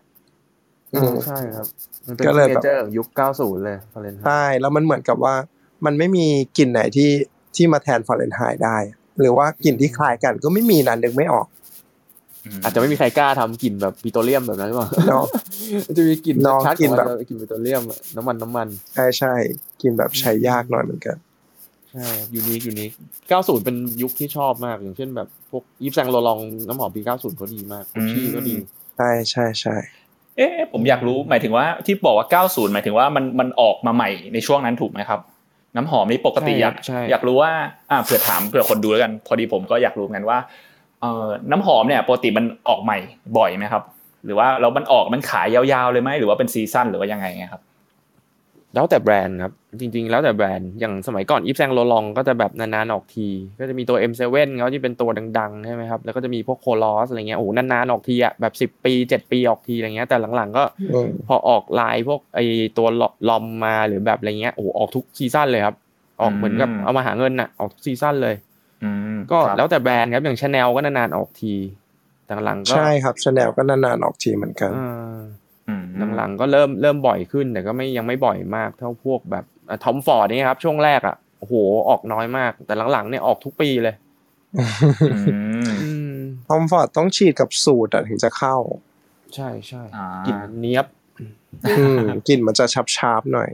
Speaker 3: อืม
Speaker 2: ใช่ครับมันเป็น
Speaker 3: ก็เลยแบบ
Speaker 2: เจอร์ยุค 90 เลยฟาเรนไฮ
Speaker 3: ใช่แล้วมันเหมือนกับว่ามันไม่มีกลิ่นไหนที่ ที่มาแทนฟาเรนไฮต์ได้ หรือว่ากลิ่นที่คล้ายกันก็ไม่มีนะนึกไม่ออก
Speaker 2: อาจจะไม่มีใครกล้าทำกลิ่นแบบปิโตรเลียมแบบนั้นหรือเปล่า
Speaker 3: เนาะ
Speaker 2: มันจะมีกลิ่น
Speaker 3: เนาะ
Speaker 2: ชัด
Speaker 3: กลิ่นแบบ
Speaker 2: ของมันจะกลิ่นปิโตรเลียมอะน้ำมันน้ำมัน
Speaker 3: ใช่ใช่กลิ่นแบบใช้ยากหน่อยเหมือนกัน
Speaker 2: ใช่ยูนิคยูนิค90เป็นยุคที่ชอบมาก อย่างเช่นแบบพวกยิปแซงโรลองน้ำหอมปี90ก็ดีมากกุชชี่ก็ดี
Speaker 3: ใช่ใช่ใช่
Speaker 1: เอ๊ะผมอยากรู้หมายถึงว่าที่บอกว่า 90 หมายถึงว่ามันมันออกมาใหม่ในช่วงนั้นถูกไหมครับ น้ำหอมนี่ปกติ
Speaker 2: ใช่
Speaker 1: อยาก
Speaker 2: ใช่
Speaker 1: อยากรู้ว่าอ่าเผื่อถามเผื่อคนดูแล้วกัน พอดีผมก็อยากรู้เหมือนกันว่าเอ่อน้ำหอมเนี่ยปกติมันออกใหม่บ่อยไหมครับ หรือว่าแล้วมันออกมันขายยาวๆเลยไหมหรือว่าเป็นซีซั่นหรือว่ายังไงครับ
Speaker 2: แล้วแต่แบรนด์ครับจริง ๆ แล้วแต่แบรนด์อย่างสมัยก่อน Yves Saint Laurent ก็จะแบบนานๆออกที ก็จะมีตัว M7 เขาที่เป็นตัวดังๆใช่ไหมครับแล้วก็จะมีพวก Kouros อะไรเงี้ยโอ้โหนานๆออกทีอะแบบ 10 ปี 7 ปีออกทีอะไรเงี้ยแต่หลังๆก็
Speaker 3: อืม
Speaker 2: พอออกลายพวกไอตัว L'Homme มาหรือแบบอะไรเงี้ยโอ้โหออกทุกซีซั่นเลยครับ ออกเหมือนกับ
Speaker 1: อืม
Speaker 2: เอามาหาเงินน่ะออกทุกซีซั่นเลย
Speaker 1: อืม
Speaker 2: ก็
Speaker 1: ครับ
Speaker 2: แล้วแต่แบรนด์ครับอย่างชาแนลก็นานๆออกทีแต่หลังๆก็
Speaker 3: ใช่ครับชาแนลก็นานๆออกทีเหมือนกัน
Speaker 2: อ่า
Speaker 1: อืม
Speaker 2: หลังๆก็เริ่มเริ่มบ่อยขึ้น แต่ก็ไม่ยังไม่บ่อยมาก เท่าพวกแบบ Tom Ford นี่ครับ ช่วงแรกอะโอ้โหออกน้อยมาก แต่หลังๆเนี่ยออกทุกปีเลย
Speaker 1: อืม
Speaker 2: อืม
Speaker 3: Tom Ford ต้องฉีดกับสูทอะถึงจะเข้า
Speaker 2: ใช่ใช่
Speaker 1: อ่า
Speaker 2: กลิ่นเนี้ยบ
Speaker 3: อืมกลิ่นมันจะ sharp sharp ๆหน่อย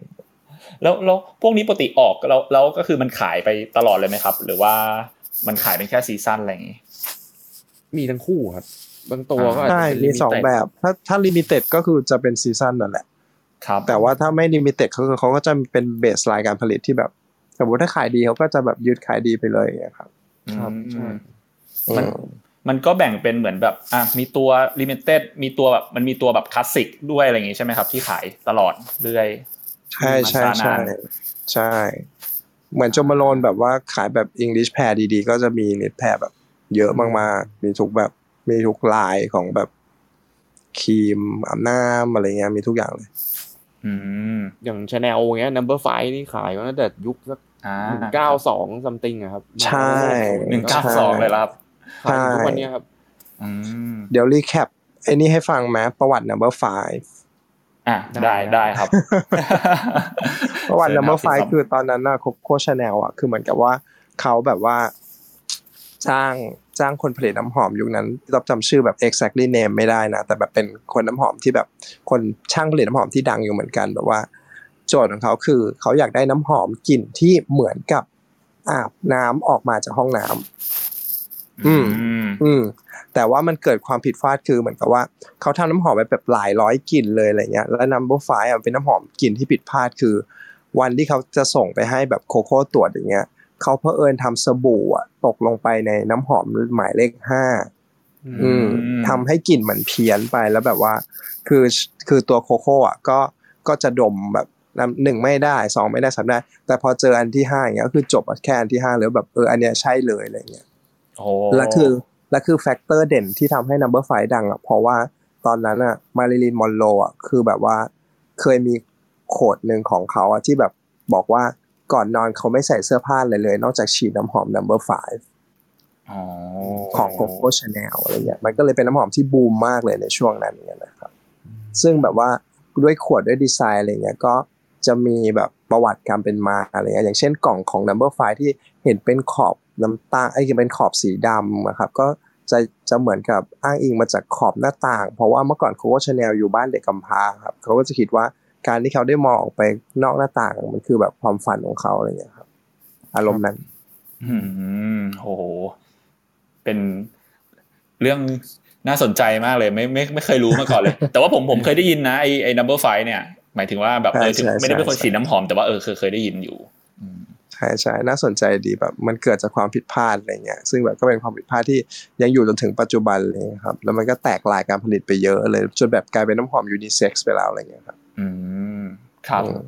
Speaker 1: แล้วแล้วพวกนี้ปกติออกแล้วแล้วก็คือมันขายไปตลอดเลยไหมครับ หรือว่ามันขายเป็นแค่ซีซั่นอะไรอย่างงี้
Speaker 2: มีทั้งคู่ครับ บางตัวก็อาจ
Speaker 3: ใช่
Speaker 2: จะเป็น
Speaker 3: มีสอง
Speaker 2: limited
Speaker 3: แบบ ถ้าถ้าลิมิเต็ดก็คือจะเป็นซีซั่นนั่นแหละ
Speaker 1: ครับ
Speaker 3: แต่ว่าถ้าไม่ limited เขาเขาก็จะเป็น baseline การผลิตที่แบบ สมมติถ้าขายดีเขาก็จะแบบยืดขายดีไปเลยอย่างเงี้ยครับ
Speaker 2: ครับใช่
Speaker 1: มัน
Speaker 3: อืม
Speaker 1: มันก็แบ่งเป็นเหมือนแบบอะมีตัว limited มีตัวแบบมันมีตัวแบบคลาสสิกด้วยอะไรอย่างงี้ใช่ไหมครับ ที่ขายตลอดเรื่อย
Speaker 3: ใช่ใช่
Speaker 1: มันช้า
Speaker 3: ใช่
Speaker 1: นาน
Speaker 3: ใช่ เหมือน Jo Malone แบบว่าขายแบบ English Pear ดีๆ ก็จะมีเน็ตแพรแบบ เยอะมากๆ มีทุกแบบมีทุกลายของแบบครีมอาบน้ำอะไรเงี้ยมีทุกอย่างเลย
Speaker 1: อืม
Speaker 2: อย่างชาแนลเงี้ย number five นี่ขายมาตั้งแต่ยุคสัก
Speaker 1: อ่า
Speaker 2: หนึ่งเก้าสอง something อะครับ
Speaker 3: ใช่
Speaker 1: หนึ่งเก้าสองเลยละครับ
Speaker 2: ขายถึงทุกวันเนี้ยครับ
Speaker 1: อืม
Speaker 3: เดี๋ยว recap ไอ้นี่ให้ฟังไหมประวัติ number five
Speaker 1: อะ
Speaker 2: ได้
Speaker 1: ได้ได้ครับ
Speaker 3: ประวัติ
Speaker 1: เชิญครับ
Speaker 3: number
Speaker 1: พี่
Speaker 3: five
Speaker 1: ซัม
Speaker 3: คือตอนนั้นน่ะโคชแนลอะ คือเหมือนกับว่าเขาแบบว่า จ้างจ้างคนผลิตน้ำหอมยุคนั้นเราจำชื่อแบบ exactly name ไม่ได้นะ แต่แบบเป็นคนน้ำหอมที่แบบคนช่างผลิตน้ำหอมที่ดังอยู่เหมือนกันแบบว่า โจทย์ของเขาคือเขาอยากได้น้ำหอมกลิ่นที่เหมือนกับอาบน้ำออกมาจากห้องน้ำอืม อืม แต่ว่ามันเกิดความผิดพลาดคือเหมือนกับว่าเขาทำน้ำหอมไปแบบหลายร้อยกลิ่นเลยอะไรเงี้ย แล้ว number five อะเป็นน้ำหอมกลิ่นที่ผิดพลาดคือ วันที่เขาจะส่งไปให้แบบ Coco ตรวจอย่างเงี้ย เขาเพอเอิญทำสบู่อะตกลงไปในน้ำหอมหมายเลขห้าอืม
Speaker 1: อืม
Speaker 3: ทำให้กลิ่นมันเพี้ยนไปแล้วแบบว่า คือคือตัว Coco อะก็ก็จะดมแบบนำหนึ่งไม่ได้สองไม่ได้สามได้ แต่พอเจออันที่ห้าอย่างเงี้ยก็คือจบแค่อันที่ห้าแล้วแบบเอออันเนี้ยใช่เลยอะไรเงี้ย
Speaker 1: โอ้
Speaker 3: และคือและคือ factor เด่นที่ทำให้ Number Five ดังอะเพราะว่าตอนนั้นอะ Marilyn Monroe อะคือแบบว่าเคยมีโคดหนึ่งของเขาอะที่แบบบอกว่า ก่อนนอนเขาไม่ใส่เสื้อผ้าเลยเลย นอกจากฉีดน้ำหอม Number Five
Speaker 1: อ๋อ
Speaker 3: ของ Coco Chanel อะไรเงี้ย มันก็เลยเป็นน้ำหอมที่บูมมากเลยในช่วงนั้นเนี่ยนะครับ ซึ่งแบบว่าด้วยขวดด้วยดีไซน์อะไรเงี้ยก็จะมีแบบประวัติการเป็นมาอะไรเงี้ยอย่างเช่นกล่องของ Number Five ที่เห็นเป็นขอบน้ำตาลไอ้เป็นขอบสีดำนะครับก็จะจะเหมือนกับอ้างอิงมาจากขอบหน้าต่าง เพราะว่าเมื่อก่อน Coco Chanel อยู่บ้านเด็กกำพร้าครับเขาก็จะคิดว่า การที่เขาได้มองออกไปนอกหน้าต่างมันคือแบบความฝันของเขาอะไรเงี้ยครับ อารมณ์นั้น
Speaker 1: อืมโอ้โหเป็นเรื่องน่าสนใจมากเลย ไม่ไม่ไม่เคยรู้มาก่อนเลย แต่ว่าผมผมเคยได้ยินนะไอไอ number five เนี่ย หมายถึงว่าแบบเออ
Speaker 3: ใช่
Speaker 1: ถึง
Speaker 3: ใช่
Speaker 1: ไม่ได้เป็นคน
Speaker 3: ใช่
Speaker 1: ฉีดน้ำหอมแต่ว่าเออเคยเคยได้ยินอยู่อืม
Speaker 3: ใช่ใช่น่าสนใจดีแบบ มันเกิดจากความผิดพลาดอะไรเงี้ยซึ่งแบบก็เป็นความผิดพลาดที่ยังอยู่จนถึงปัจจุบันเลยครับ แล้วมันก็แตกลายการผลิตไปเยอะเลยจนแบบกลายเป็นน้ำหอมยูนิเซ็กซ์ไปแล้วอะไรเงี้ยครับ
Speaker 1: อืมครับ
Speaker 3: อืม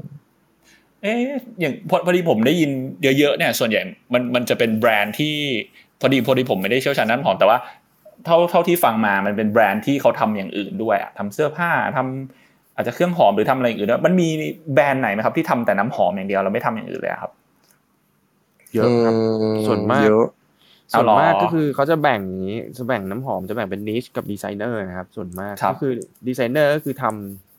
Speaker 1: เอ๊ะอย่างพอพอดีผมได้ยินเยอะๆเนี่ยส่วนใหญ่มันมันจะเป็นแบรนด์ที่พอดีพอดีผมไม่ได้เชี่ยวชาญด้านหอมแต่ว่าเท่าเท่าที่ฟังมามันเป็นแบรนด์ที่เขาทำอย่างอื่นด้วยอะทำเสื้อผ้าทำอาจจะเครื่องหอมหรือทำอะไรอย่างอื่นด้วยมันมีแบรนด์ไหนไหมครับ ที่ทำแต่น้ำหอมอย่างเดียวเราไม่ทำอย่างอื่นเลยอะครับ
Speaker 2: เยอะครับ
Speaker 3: ม
Speaker 2: ส่วนมาก
Speaker 3: เยอะ
Speaker 1: เอา
Speaker 2: ส่วน
Speaker 1: เหรอ
Speaker 2: มากก็คือเขาจะแบ่งอย่างนี้จะแบ่งน้ำหอมจะแบ่งเป็นนิชกับดีไซเนอร์นะครับ ส่วนมาก
Speaker 1: ครับ
Speaker 2: ก็คือดีไซเนอร์ก็คือทำ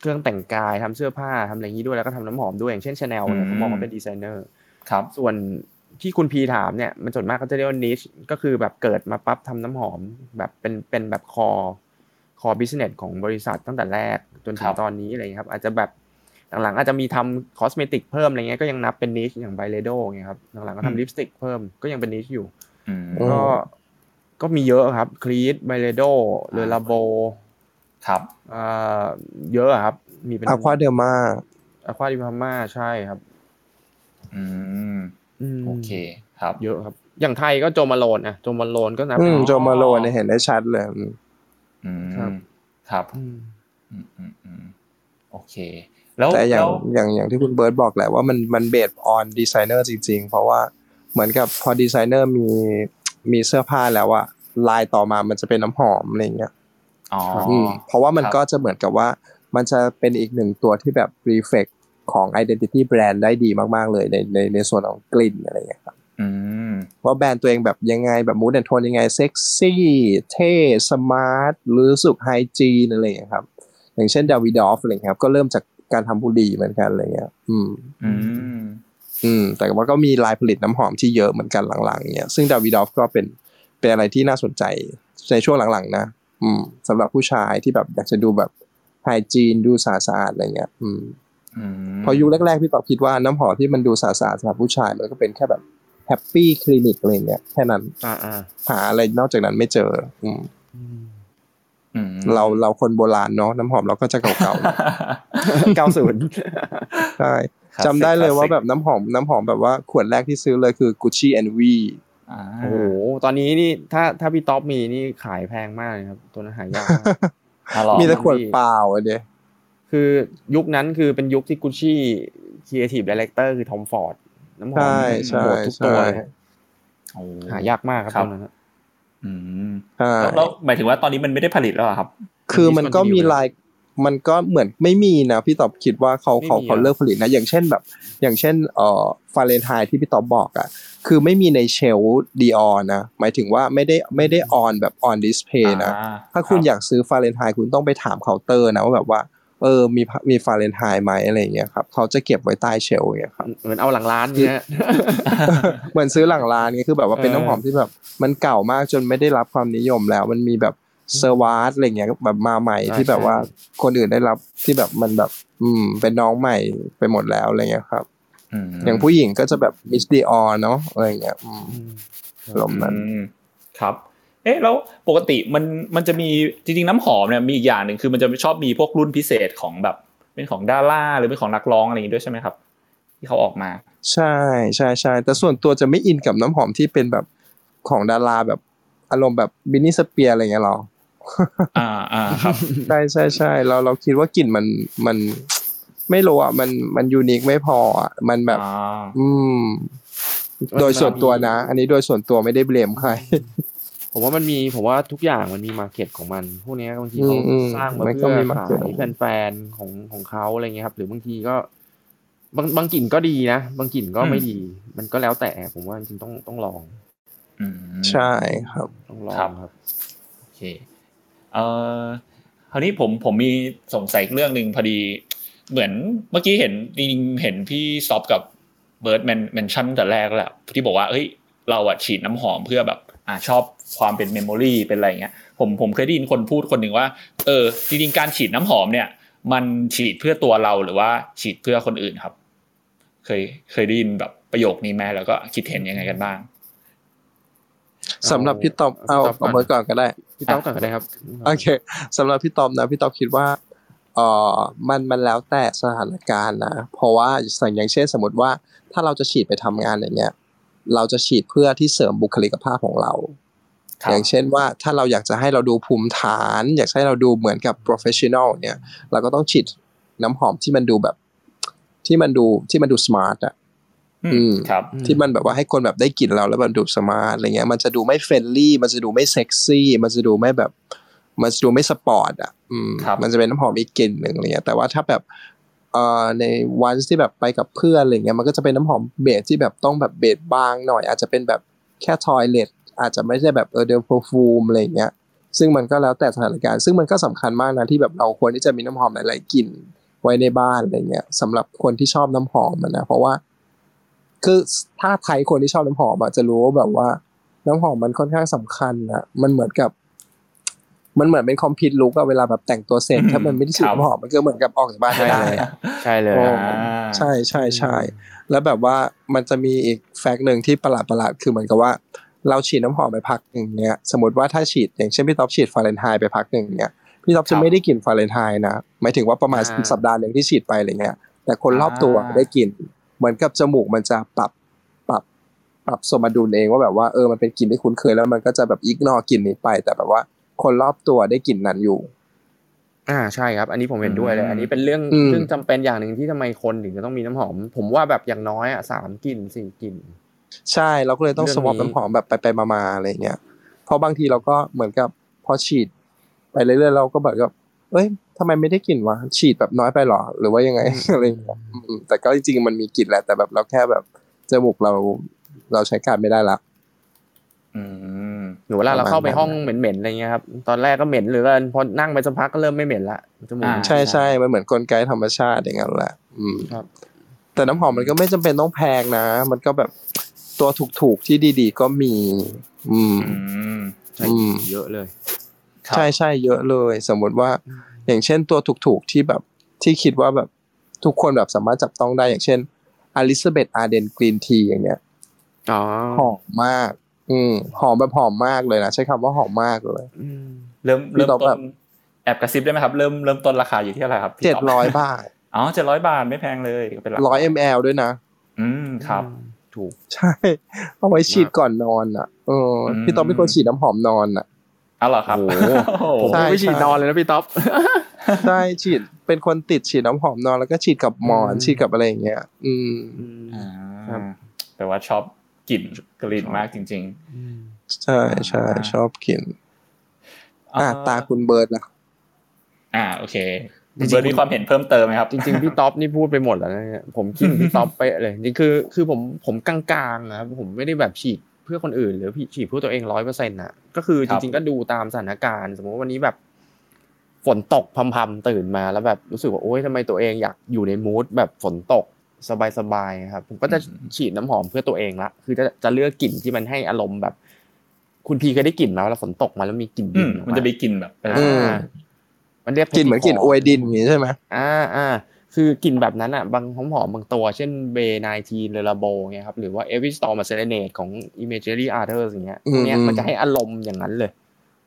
Speaker 2: เครื่องแต่งกายทำเสื้อผ้าทำอะไรอย่างนี้ด้วยแล้วก็ทำน้ำหอมด้วยอย่างเช่นชาแนลเนี่ยเขามองว่าเป็นดีไซเนอร์
Speaker 1: ครับ
Speaker 2: ส่วนที่คุณพีถามเนี่ยมันส่วนมากเขาจะเรียกว่า niche ก็คือแบบเกิดมาปั๊บทำน้ำหอม แบบเป็นเป็นแบบ core core business ของบริษัทตั้งแต่แรกจนถึ
Speaker 1: ครับ
Speaker 2: ตอนนี้อะไรเงี้ยครับ อาจจะแบบหลังๆอาจจะมีทำ cosmetic เพิ่มอะไรเงี้ยก็ยังนับเป็น niche อย่าง Byredo เงี้ยครับหลังๆก็ทำลิปสติกเพิ่มก็ยังเป็น niche อยู่
Speaker 1: อืม
Speaker 3: อืม
Speaker 2: ก็ก็มีเยอะครับ Creed Byredo Le Labo
Speaker 1: ครับ
Speaker 2: เอ่อเยอะอะครับ มีเป็น Acqua di Parma Acqua di Parma ใช่ครับ
Speaker 1: อืม
Speaker 2: ม
Speaker 1: โอเค ครับ
Speaker 2: เยอะครับ อย่างไทยก็ Jo Malone อะ Jo Malone ก็นับ
Speaker 3: อืม
Speaker 2: เป็น
Speaker 3: Jo Malone เนี่ยเห็นได้ชัดเลยอืม
Speaker 1: อืม
Speaker 2: ครับ
Speaker 1: ครับ
Speaker 2: อืม
Speaker 1: อืมอืมอืมโอเค แล้ว
Speaker 3: แต่อย่าง
Speaker 1: แล้ว
Speaker 3: อย่างอย่างที่คุณเบิร์ตบอกแหละว่ามันมัน based on ดีไซเนอร์จริง ๆ เพราะว่าเหมือนกับพอดีไซเนอร์มีมีเสื้อผ้าแล้วอะลายต่อมามันจะเป็นน้ำหอมอะไรเงี้ย
Speaker 1: อ๋อ
Speaker 3: อืม เพราะว่ามัน
Speaker 1: ครับ
Speaker 3: ก็จะเหมือนกับว่า มันจะเป็นอีกหนึ่งตัวที่แบบ reflect ของ identity brand ได้ดีมาก ๆ เลยในในในส่วนของกลิ่นอะไรเงี้ยครับ
Speaker 1: อืม
Speaker 3: ว่าแบรนด์ตัวเองแบบยังไงแบบ mood and tone ยังไงเซ็กซี่เท่ smart หรือรู้สึก hygiene อะไรอย่างเงี้ยครับ อย่างเช่น Davidoff อะไรเงี้ยครับก็เริ่มจากการทำบุหรี่เหมือนกันอะไรเงี้ย อืม
Speaker 1: อืม
Speaker 3: อืม แต่ว่าก็มีลายผลิตน้ำหอมที่เยอะเหมือนกันหลังๆเนี่ยซึ่ง Davidoff ก็เป็นเป็นอะไรที่น่าสนใจในช่วงหลังๆนะ อืมสำหรับผู้ชายที่แบบอยากจะดูแบบ hygiene ดูสะอาดๆอะไรเงี้ยอืม
Speaker 1: อืม
Speaker 3: พอยุคแรกๆพี่ท็อปคิดว่าน้ำหอมที่มันดูสะอาดๆสำหรับผู้ชายมันก็เป็นแค่แบบ Happy Clinique อะไรเงี้ยแค่นั้น
Speaker 2: อ่าอ่า
Speaker 3: หาอะไรนอกจากนั้นไม่เจออืม
Speaker 2: อืม
Speaker 1: อืม
Speaker 3: เราเราคนโบราณเนาะน้ำหอมเราก็จะเก่า
Speaker 2: เก้าศูนย์
Speaker 3: ๆใช่
Speaker 1: คลาสสิก
Speaker 3: จำได้เลย
Speaker 1: คลาสสิก
Speaker 3: ว่าแบบน้ำหอมน้ำหอมแบบว่าขวดแรกที่ซื้อเลยคือ Gucci Envy
Speaker 1: อ่า
Speaker 2: โอ้โหตอนนี้นี่ถ้าถ้าพี่ท็อปมีนี่ขายแพงมากเลยครับ ตัวนั้นหายากมาก
Speaker 1: อะลอง
Speaker 3: มีแต่ขวดเปล่าอะเดีย
Speaker 2: คือยุคนั้นคือเป็นยุคที่ Gucci creative director คือ Tom Ford น้ำหอม
Speaker 3: ใช่ใช่
Speaker 2: โหดทุกตัว
Speaker 3: ใช่
Speaker 2: เลย
Speaker 1: โอ้
Speaker 2: หายากมากครับ
Speaker 1: ครับ
Speaker 2: ตัวนั้นนะ
Speaker 1: อืม
Speaker 3: ใช่
Speaker 1: แล้วแล้วหมายถึงว่าตอนนี้มันไม่ได้ผลิตแล้วเหรอครับ
Speaker 3: คือมันก็มี
Speaker 2: discontinue
Speaker 3: ลาย มันก็เหมือนไม่มีนะพี่ท็อปคิดว่าเขาเขา
Speaker 2: ไม่มี
Speaker 3: เขา
Speaker 2: อะ
Speaker 3: เลิกผลิตนะอย่างเช่นแบบ อย่างเช่นเอ่อ Fahrenheit ที่พี่ท็อปบอกอะคือไม่มีใน shelf Dior นะหมายถึงว่าไม่ได้ไม่ได้ on แบบ on display นะ
Speaker 1: อ่
Speaker 3: ถ้าคุณ
Speaker 1: รับ
Speaker 3: อยากซื้อ Fahrenheit คุณต้องไปถามเคาน์เตอร์นะว่าแบบว่าเออ มีพะมี Fahrenheit ไหมอะไรอย่างเงี้ยครับ เขาจะเก็บไว้ใต้ shelf อย่างเงี้ยครับ
Speaker 2: เหมือนเอาหลังร้านเนี่ย
Speaker 3: เหมือนซื้อหลังร้านเงี้ยคือแบบว่าเป็น
Speaker 2: เออ
Speaker 3: น้ำหอมที่แบบ มันเก่ามากจนไม่ได้รับความนิยมแล้ว มันมีแบบ เซอร์วาร์อะไรเงี้ยแบบมาใหม่
Speaker 2: ใช่
Speaker 3: ที่แบบ
Speaker 2: ใช่
Speaker 3: ว่าคนอื่นได้รับที่แบบมันแบบ อืม เป็นน้องใหม่ไปหมดแล้วอะไรเงี้ยครับ
Speaker 1: ม
Speaker 3: อย่างผู้หญิงก็จะแบบมิสดีออเนาะอะไรเงี้ยอืม
Speaker 2: อืม
Speaker 3: อารมณ์นั้น
Speaker 1: อืมครับ เอ๊ะแล้วปกติมันมันจะมีจริงๆน้ำหอมเนี่ยมีอีกอย่างหนึ่งคือมันจะชอบมีพวกรุ่นพิเศษของแบบ เป็นของดาราหรือเป็นของนักร้องอะไรอย่างงี้ด้วยใช่ไหมครับ ที่เขาออกมา
Speaker 3: ใช่ใช่ใช่แต่ส่วนตัวจะไม่อินกับน้ำหอมที่เป็นแบบของดาราแบบอารมณ์แบบ Britney Spears อะไรเงี้ยหรอ
Speaker 1: อ่าอ่าครับ
Speaker 3: ใช่ใช่ใช่เราเราคิดว่ากลิ่นมันมัน ไม่รู้อะมันมัน unique ไม่พออะมันแบบ
Speaker 1: อ่า
Speaker 3: อืม โดยส่วนตัวนะ อันนี้โดยส่วนตัวไม่ได้ blame ใคร
Speaker 2: ผมว่ามันมีผมว่าทุกอย่างมันมี market ของมัน พวกเนี้ยบางทีเขา
Speaker 3: อืม
Speaker 2: สร้างมา
Speaker 3: มันก็
Speaker 2: เพื่อ
Speaker 3: มี market
Speaker 2: ขายแฟนๆของของเขาอะไรเงี้ยครับ หรือบางทีก็ บางบางกลิ่นก็ดีนะบางกลิ่นก็ไม่ดี มันก็แล้วแต่ ผมว่าจริงๆต้องต้องลอง
Speaker 1: อืม
Speaker 3: ใช่ครับ
Speaker 2: ต้องลอง
Speaker 1: ครับ
Speaker 2: ครับ
Speaker 1: โอเค เออคราวนี้ผมผมมีสงสัยเรื่องหนึ่งพอดี เหมือนเมื่อกี้เห็นจริงเห็นพี่ท็อปกับเบิร์ด mention แต่แรกแล้วที่บอกว่าเฮ้ยเราอะฉีดน้ำหอมเพื่อแบบอ่าชอบความเป็น memory เป็นอะไรเงี้ยผมผมเคยได้ยินคนพูดคนหนึ่งว่าเออจริงๆการฉีดน้ำหอมเนี่ย มันฉีดเพื่อตัวเราหรือว่าฉีดเพื่อคนอื่นครับ เคยเคยได้ยินแบบประโยคนี้ไหมแล้วก็คิดเห็นยังไงกันบ้าง
Speaker 3: สำหรับพี่ตอบเอาเอาเบิร์ดก่อนก็ได้
Speaker 2: พี่ต๊อบก่อนก็ได้ครับ
Speaker 3: โอเคสำหรับพี่ตอบนะพี่ตอบคิดว่าเออมันมันแล้วแต่สถานการณ์นะ เพราะว่าสั่งอย่างเช่นสมมติว่าถ้าเราจะฉีดไปทำงานอย่างเงี้ย เราจะฉีดเพื่อที่เสริมบุคลิกภาพของเรา
Speaker 1: ครับ
Speaker 3: อย่างเช่นว่าถ้าเราอยากจะให้เราดูภูมิฐาน อยากให้เราดูเหมือนกับ professional เนี่ย เราก็ต้องฉีดน้ำหอมที่มันดูแบบ ที่มันดูที่มันดู smart อะ อืม
Speaker 1: ครับ
Speaker 2: อืม
Speaker 3: ที่มันแบบว่าให้คนแบบได้กลิ่นเราแล้วมันดู smart อะไรเงี้ย มันจะดูไม่ friendly มันจะดูไม่เซ็กซี่ มันจะดูไม่แบบ มันจะดูไม่สปอร์ตอะ อืม
Speaker 1: ครับ
Speaker 3: มันจะเป็นน้ำหอมอีกกลิ่นหนึ่งอะไรเงี้ย แต่ว่าถ้าแบบเอ่อในวันที่แบบไปกับเพื่อนอะไรเงี้ย มันก็จะเป็นน้ำหอมเบสที่แบบต้องแบบเบสบางหน่อย อาจจะเป็นแบบแค่ทอยเลทอาจจะไม่ใช่แบบเออเดลโปรฟูมอะไรเงี้ย ซึ่งมันก็แล้วแต่สถานการณ์ ซึ่งมันก็สำคัญมากนะที่แบบเราควรที่จะมีน้ำหอมหลาย ๆกลิ่นไว้ในบ้านอะไรเงี้ยสำหรับคนที่ชอบน้ำหอมอะนะ เพราะว่า คือถ้าไทยคนที่ชอบน้ำหอมอะจะรู้ว่าแบบว่า น้ำหอมมันค่อนข้างสำคัญอะมันเหมือนกับ มันเหมือนเป็นคอมพิวต์ลุกอะเวลาแบบแต่งตัวเสร็จ
Speaker 1: อืม
Speaker 3: ถ้ามันไม่ได้ฉีด
Speaker 1: ครับ
Speaker 3: น้ำหอมมันก็เหมือนกับออกจากบ้านไม่ได้อะ
Speaker 2: ใช่เลย
Speaker 3: โอ้
Speaker 2: ครับ
Speaker 3: ใช่ใช่ใช่แล้วแบบว่ามันจะมีอีก fact หนึ่งที่ประหลาดประหลาดๆคือเหมือนกับว่า เราฉีดน้ำหอมไปพักหนึ่งเนี้ยสมมติว่าถ้าฉีดอย่างเช่นพี่ท็อปฉีด Fahrenheit ไปพักหนึ่งเนี้ยพี่ท็อป
Speaker 1: ครั
Speaker 3: จะไม่ได้กลิ่น Fahrenheit นะหมายถึงว่าประมาณ
Speaker 2: อ่า
Speaker 3: สัปดาห์หนึ่งที่ฉีดไปอะไรเงี้ยแต่คนรอบตัว
Speaker 1: อ่า
Speaker 3: ได้กลิ่น เหมือนกับจมูกมันจะปรับปรับปรับสมดุลเองว่าแบบว่าเออมันเป็นกลิ่นที่คุ้นเคยแล้วมันก็จะแบบ ignore กลิ่นนี้ไป แต่แบบว่าคนรอบตัวได้กลิ่นนั้นอยู่
Speaker 2: อ่าใช่ครับ อันนี้ผมเห็นด้วยเลย
Speaker 1: อืม
Speaker 2: อันนี้เป็นเรื่อง
Speaker 3: อืม
Speaker 2: เรื่องจำเป็นอย่างหนึ่งที่ทำไมคนถึงจะต้องมีน้ำหอม ผมว่าแบบอย่างน้อยอะสามกลิ่นสี่กลิ่น
Speaker 3: ใช่เราก็เลยต้อง
Speaker 2: เรื่
Speaker 3: ส
Speaker 2: อง
Speaker 3: วอป
Speaker 2: นี้
Speaker 3: น้ำหอมแบบไปไปๆมาๆอะไรเงี้ยเพราะบางทีเราก็เหมือนกับพอฉีด ไปเรื่อยๆเราก็แบบว่าเอ้ย ทำไมไม่ได้กลิ่นวะฉีดแบบน้อยไปหรอ หรือว่ายังไงอะไรเงี้ยอืมแต่ก็จริงๆมันมีกลิ่นแหละแต่แบบเราแค่แบบจมูกเราเราใช้การไม่ได้ละ
Speaker 1: อืม
Speaker 2: หรือเวลาเราเข้าไป
Speaker 3: ประมาณนั้น
Speaker 2: ห้องเหม็นๆอะไรเงี้ยครับตอนแรกก็เหม็นเหรือกันพอนั่งไปสักพักก็เริ่มไม่เหม็นละจมูก
Speaker 1: อ่า
Speaker 3: ใช่ใช่มันเหมือนกลไกธรรมชาติอย่างนั้นแหละ อืม
Speaker 2: ครับ
Speaker 3: แต่น้ำหอมมันก็ไม่จำเป็นต้องแพงนะ มันก็แบบตัวถูกๆที่ดีๆก็มี อืม
Speaker 1: อืม
Speaker 2: ใช่
Speaker 3: อืม
Speaker 2: เยอะเลย
Speaker 1: ครับ
Speaker 3: ใช่ใช่เยอะเลย สมมติว่า อย่างเช่นตัวถูกๆที่แบบที่คิดว่าแบบทุกคนแบบสามารถจับต้องได้อย่างเช่นอลิซาเบธอาร์เดนกรีนทีอย่างเงี้ย
Speaker 2: อ๋อ
Speaker 3: หอมมาก อืมหอมแบบหอมมากเลยนะใช้คำว่าหอมมากเลย
Speaker 2: อืม
Speaker 1: เริ่ม
Speaker 3: พี่
Speaker 1: เริ่ม
Speaker 3: ต๊อบ
Speaker 1: ต้
Speaker 3: แบ
Speaker 1: น
Speaker 3: บ
Speaker 1: แอบกระซิบได้ไหมครับ เริ่มเริ่มต้นราคาอยู่ที่เท่าไหร่ครับพี่
Speaker 3: เจ็ด
Speaker 1: ต๊บ
Speaker 3: ร้อยบาท
Speaker 1: อ๋อเจ็ดร้อยบาทไม่แพงเลยก็เป็นราคา
Speaker 3: ร้อยมลด้วยนะ
Speaker 1: อืมครับ
Speaker 2: ถูก
Speaker 3: ใช่ เอาไว้ฉีดก่อนนอนอะเอออ
Speaker 1: ม
Speaker 3: พี่ต้องเป็นคนฉีดน้ำหอมนอนอะ
Speaker 1: เอาเหรอครับ
Speaker 2: โอ้โห
Speaker 1: โอ้
Speaker 2: ผม
Speaker 1: โห
Speaker 3: ใช่
Speaker 2: ไม่ฉีดนอนเลยนะพี่ต๊อบ
Speaker 3: ใช่ฉีดเป็นคนติดฉีดน้ำหอมนอนแล้วก็ฉีดกับหมอน
Speaker 2: อืม
Speaker 3: ฉีดกับอะไรอย่างเงี้ย อืม
Speaker 1: อ่า
Speaker 2: ครับ
Speaker 1: แปลว่าชอบกลิ่นกลิ่นมากจริง
Speaker 3: ใช่ใช่ชอบกิน
Speaker 1: ๆ
Speaker 3: อะตาคุณเบิร์ดล่ะ
Speaker 1: อ่าโอเคคุณเบิร์ดมีความเห็นเพิ่มเติมไหมครับ
Speaker 2: จริงๆพี่ต๊อบนี่พูดไปหมดแล้วนะเนี่ยผมคิดพี่ต๊อบไปเลยจริงๆคือ คือผมผมกลางๆนะครับผมไม่ได้แบบฉีดเพื่อคนอื่น หรือฉีดเพื่อตัวเองร้อยเปอร์เซ็นต์ะก็คือ
Speaker 1: ค
Speaker 2: จ
Speaker 1: รับ
Speaker 2: ริง ๆก็ดูตามสถานการณ์ สมมติว่าวันนี้แบบ ฝนตกพำๆตื่นมาแล้วแบบรู้สึกว่าโอ๊ยทำไมตัวเองอยากอยู่ในมูดแบบฝนตกสบายๆครับผมก็จะฉีดน้ำหอมเพื่อตัวเองละคือจะจะเลือกกลิ่นที่มันให้อารมณ์แบบ คุณพีเคยได้กลิ่นมาเวลาฝนตกมาแล้วมีกลิ่นดินอืมออก
Speaker 1: มันจะมีกลิ่นแบบเออ
Speaker 3: อืม
Speaker 2: อ่ามันเรียก
Speaker 3: กลิ่นเหมือนกลิ่น petrichor ดินอย่างงี้ใช่ไหม
Speaker 2: อ่าอ่าคือกลิ่นแบบนั้นอะบางหอมหอมๆบางตัว เช่น Baie 19 Le Labo เงี้ยครับหรือว่า Every Storm a Serenade ของ Imaginary Authors อย่างเงี้ย
Speaker 3: อืม
Speaker 2: พวกเนี้ย
Speaker 3: อืม
Speaker 2: มันจะให้อารมณ์อย่างนั้นเลย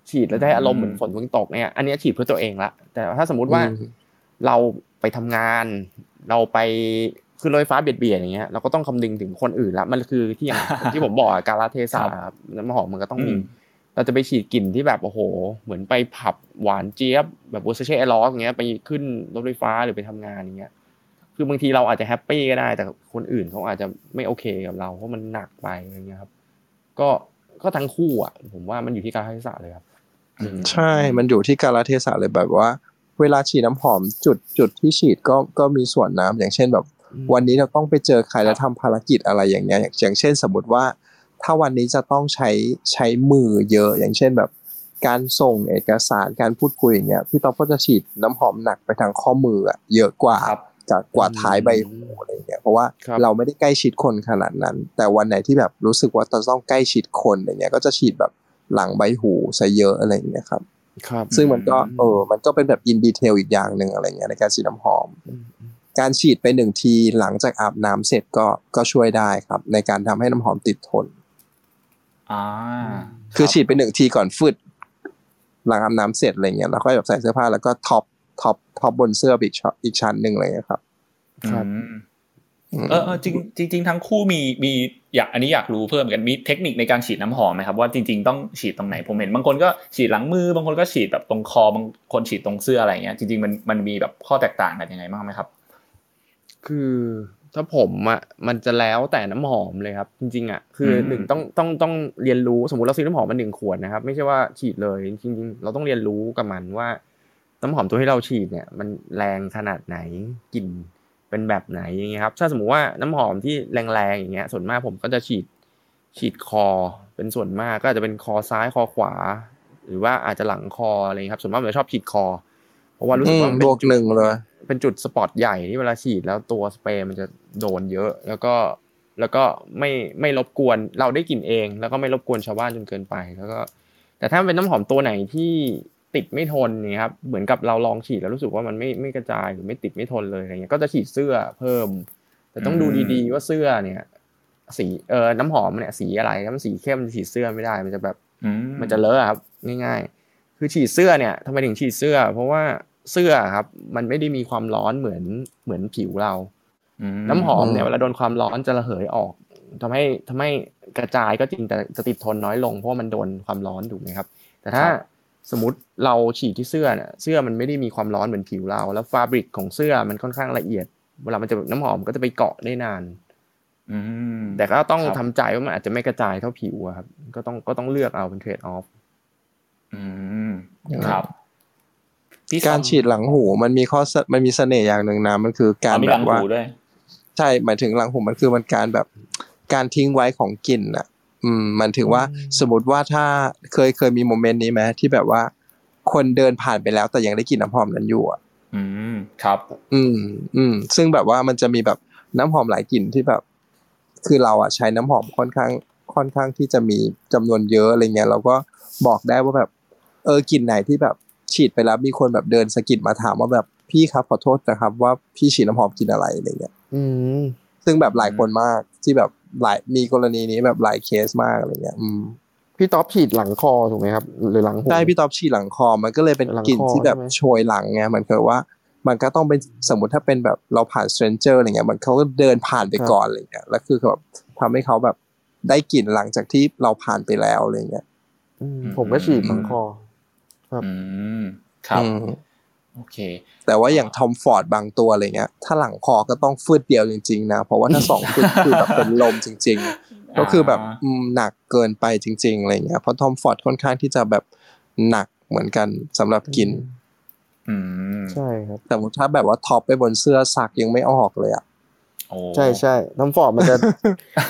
Speaker 2: ฉีดแล้วจะให้อารมณ์เหมือนฝนเพิ่งตกเนี่ยอันเนี้ยฉีดเพื่อตัวเองละแต่ถ้าสมมุติว่า
Speaker 3: อืม
Speaker 2: เราไปทำงาน เราไปขึ้นรถไฟฟ้าเบียดเบียดอย่างเงี้ยเราก็ต้องคำนึงถึงคนอื่นละมันคือที่อย่างที่ผมบอกอะการละเทศะครับน้ำหอมมันก็ต้องมี
Speaker 1: อืม
Speaker 2: เราจะไปฉีดกลิ่นที่แบบโอ้โห เหมือนไปผับหวานเจี๊ยบแบบ Versace Eros อย่างเงี้ยไปขึ้นรถไฟฟ้าหรือไปทำงานอย่างเงี้ย คือบางทีเราอาจจะ happy ก็ได้ แต่คนอื่นเขาอาจจะไม่โอเคกับเราเพราะมันหนักไปอะไรเงี้ยครับ ก็ก็ทั้งคู่อะ ผมว่ามันอยู่ที่การให้ศาสตร์เลยครับ
Speaker 3: ใช่มันอยู่ที่กาลเทศะเลยแบบว่า เวลาฉีดน้ำหอมจุดจุดที่ฉีดก็ก็มีส่วนน้ำอย่างเช่นแบบ วันนี้เราต้องไปเจอใครแล้วทำภารกิจอะไรอย่างเงี้ยอย่างอย่างเช่นสมมติว่า ถ้าวันนี้จะต้องใช้ใช้มือเยอะ อย่างเช่นแบบ การส่งเอกสารการพูดคุยอย่างเงี้ยพี่ต๊อบก็จะฉีดน้ำหอมหนักไปทางข้อมืออะเยอะกว่า
Speaker 1: ครับ
Speaker 3: จากกว่าท้ายใบหูอะไรเงี้ยเพราะว่า
Speaker 2: ครับ
Speaker 3: เราไม่ได้ใกล้ชิดคนขนาดนั้น แต่วันไหนที่แบบรู้สึกว่าจะต้องใกล้ชิดคนอย่างเงี้ยก็จะฉีดแบบ หลังใบหูซะเยอะอะไรอย่างเงี้ยครับ
Speaker 2: ครับ
Speaker 3: ซึ่งมันก็เออ มันก็เป็นแบบ in detail อีกอย่างหนึ่งอะไรเงี้ยในการฉีดน้ำหอม การฉีดไปหนึ่งทีหลังจากอาบน้ำเสร็จก็ก็ช่วยได้ครับ ในการทำให้น้ำหอมติดทน
Speaker 1: อ่า
Speaker 3: คือฉีดไปหนึ่งทีก่อนฟึดหลังอาบน้ำเสร็จอะไรเงี้ยแล้วก็แบบใส่เสื้อผ้าแล้วก็ top top top บนเสื้อไปอีกช็อตอีกชั้นหนึ่งอะไรเงี้ยครับ
Speaker 2: ครับ
Speaker 1: อืม
Speaker 3: อืม
Speaker 1: เออเออจริงจริงจริงทั้งคู่มีมี อยากอันนี้อยากรู้เพิ่มเหมือนกันมีเทคนิคในการฉีดน้ำหอมไหมครับว่าจริงๆต้องฉีดตรงไหนผมเห็นบางคนก็ฉีดหลังมือบางคนก็ฉีดแบบตรงคอบางคนฉีดตรงเสื้ออะไรเงี้ยจริงๆมันมันมีแบบข้อแตกต่างกันยังไงบ้างไหมครับ
Speaker 2: คือถ้าผมอะมันจะแล้วแต่น้ำหอมเลยครับ จริงๆอะคืออ
Speaker 1: ม
Speaker 2: หนึ่งต้องต้องต้องเรียนรู้สมมติเราซื้อน้ำหอมมาหนึ่งขวดนะครับ ไม่ใช่ว่าฉีดเลยจริงๆ เราต้องเรียนรู้กับมันว่า น้ำหอมตัวที่เราฉีดเนี่ย มันแรงขนาดไหนกลิ่น เป็นแบบไหนอย่างเงี้ยครับ ถ้าสมมติว่าน้ำหอมที่แรงๆอย่างเงี้ย ส่วนมากผมก็จะฉีดฉีดคอ เป็นส่วนมากก็อาจจะเป็นคอซ้ายคอขวา หรือว่าอาจจะหลังคออะไรเงี้ยครับ ส่วนมากผมจะชอบฉีดคอ เพราะว่ารู้สึกว่ามัน
Speaker 3: บ
Speaker 2: เป็น
Speaker 3: วก
Speaker 2: จุด
Speaker 3: หนึ่งเลย
Speaker 2: เป็นจุดสปอตใหญ่ที่เวลาฉีดแล้วตัวสเปรย์มันจะโดนเยอะ แล้วก็แล้วก็ไม่ไม่รบกวนเราได้กลิ่นเอง แล้วก็ไม่รบกวนชาวบ้านจนเกินไปแล้วก็ แต่ถ้าเป็นน้ำหอมตัวไหนที่ ติดไม่ทนเนี่ยครับเหมือนกับเราลองฉีดแล้วรู้สึกว่ามันไม่ไม่กระจายหรือไม่ติดไม่ทนเลยอะไรเงี้ยก็จะฉีดเสื้อเพิ่ม แต่ต้องดู
Speaker 1: อืม
Speaker 2: ดีๆว่าเสื้อเนี่ย สีเออน้ำหอมเนี่ยสีอะไรถ้ามันสีเข้มฉีดเสื้อไม่ได้ มันจะแบบ
Speaker 1: อื
Speaker 2: มันจะเลอะครับง่ายๆ คือฉีดเสื้อเนี่ยทำไมถึงฉีดเสื้อ เพราะว่าเสื้อครับ มันไม่ได้มีความร้อนเหมือนเหมือนผิวเรา
Speaker 1: อืม
Speaker 2: น้ำหอมเนี่ย
Speaker 3: อืม
Speaker 2: เวลาโดนความร้อนจะระเหยออกทำให้ทำให้กระจายก็จริงแต่จะติดทนน้อยลงเพราะว่ามันโดนความร้อนถูกไหมครับ แต่ถ้า สมมติเราฉีดที่เสื้อเนี่ยเสื้อมันไม่ได้มีความร้อนเหมือนผิวเรา แล้วฟาบริกของเสื้อมันค่อนข้างละเอียด เวลามันจะน้ำหอมก็จะไปเกาะได้นาน
Speaker 1: อืม
Speaker 2: แต่ก็ต้อง
Speaker 1: ครับ
Speaker 2: ทำใจว่ามันอาจจะไม่กระจายเท่าผิวอะครับ ก็ต้องก็ต้องเลือกเอาเป็นเทรดออฟ
Speaker 1: อืมครับพี่
Speaker 3: การฉีดหลังหูมันมีข้อเสมันมีเสน่ห์อย่างหนึ่งนะมันคือ
Speaker 1: กา
Speaker 3: การร
Speaker 1: มี
Speaker 3: แบ
Speaker 1: หลัง
Speaker 3: บว่า
Speaker 1: หูด้วย
Speaker 3: ใช่หมายถึงหลังหูมันคือมันการแบบการทิ้งไว้ของกลิ่นอะ อืมมันถึงว่าสมมติว่าถ้าเคยเคยมีโมเมนต์นี้ไหมที่แบบว่า คนเดินผ่านไปแล้วแต่ยังได้กลิ่นน้ำหอมนั้นอยู่อะ
Speaker 1: อืมครับ
Speaker 3: อืมอืมซึ่งแบบว่ามันจะมีแบบน้ำหอมหลายกลิ่นที่แบบ คือเราอะใช้น้ำหอมค่อนข้างค่อนข้างที่จะมีจำนวนเยอะอะไรเงี้ยเราก็บอกได้ว่าแบบ เออกลิ่นไหนที่แบบฉีดไปแล้วมีคนแบบเดินสะกิดมาถามว่าแบบพี่ครับขอโทษนะครับ ว่าพี่ฉีดน้ำหอมกลินอะไรอะไรเงี้ย
Speaker 2: อืม
Speaker 3: ซึ่งแบบหลายคนมากที่แบบหลายมีกรณีนี้แบบหลายเคสมากอะไรเงี้ย อืม
Speaker 2: พี่ท็อปฉีดหลังคอถูกไหมครับหรือหลังหู
Speaker 3: ได้พี่ท็อปฉีดหลังคอมันก็เลยเป็น
Speaker 2: หลังคอ
Speaker 3: กลิ่นที่แบบ
Speaker 2: ใช่ไหม
Speaker 3: โชยหลังไงมันคือว่า มันก็ต้องเป็นสมมติถ้าเป็นแบบเราผ่าน stranger อะไรเงี้ยมันเขาก็เดินผ่านไปก่อนอะไรเงี้ยแล้วคือแบบทำให้เขาแบบได้กลิ่นหลังจากที่เราผ่านไปแล้วอะไรเงี้ย
Speaker 2: อืมผมก็ฉีดหลังคอ ครับ
Speaker 1: อืมครับ
Speaker 3: อืม
Speaker 1: โอเค
Speaker 3: แต่ว่าอย่าง Tom Ford บางตัวอะไรเงี้ย ถ้าหลังคอก็ต้องฟืดเดียวจริงๆนะ เพราะว่าถ้าสองฟืดคือแบบเป็นลมจริง ๆ ก็คือแบบอืมหนักเกินไปจริงๆอะไรเงี้ย เพราะ Tom Ford ค่อนข้างที่จะแบบหนักเหมือนกันสำหรับกลิ่น
Speaker 1: อืม
Speaker 2: ใช่ครับ
Speaker 3: แต่ถ้าแบบว่า top ไปบนเสื้อสักยังไม่ออกเลยอะ
Speaker 1: โอ้
Speaker 2: ใช่ใช่ Tom Ford มันจะ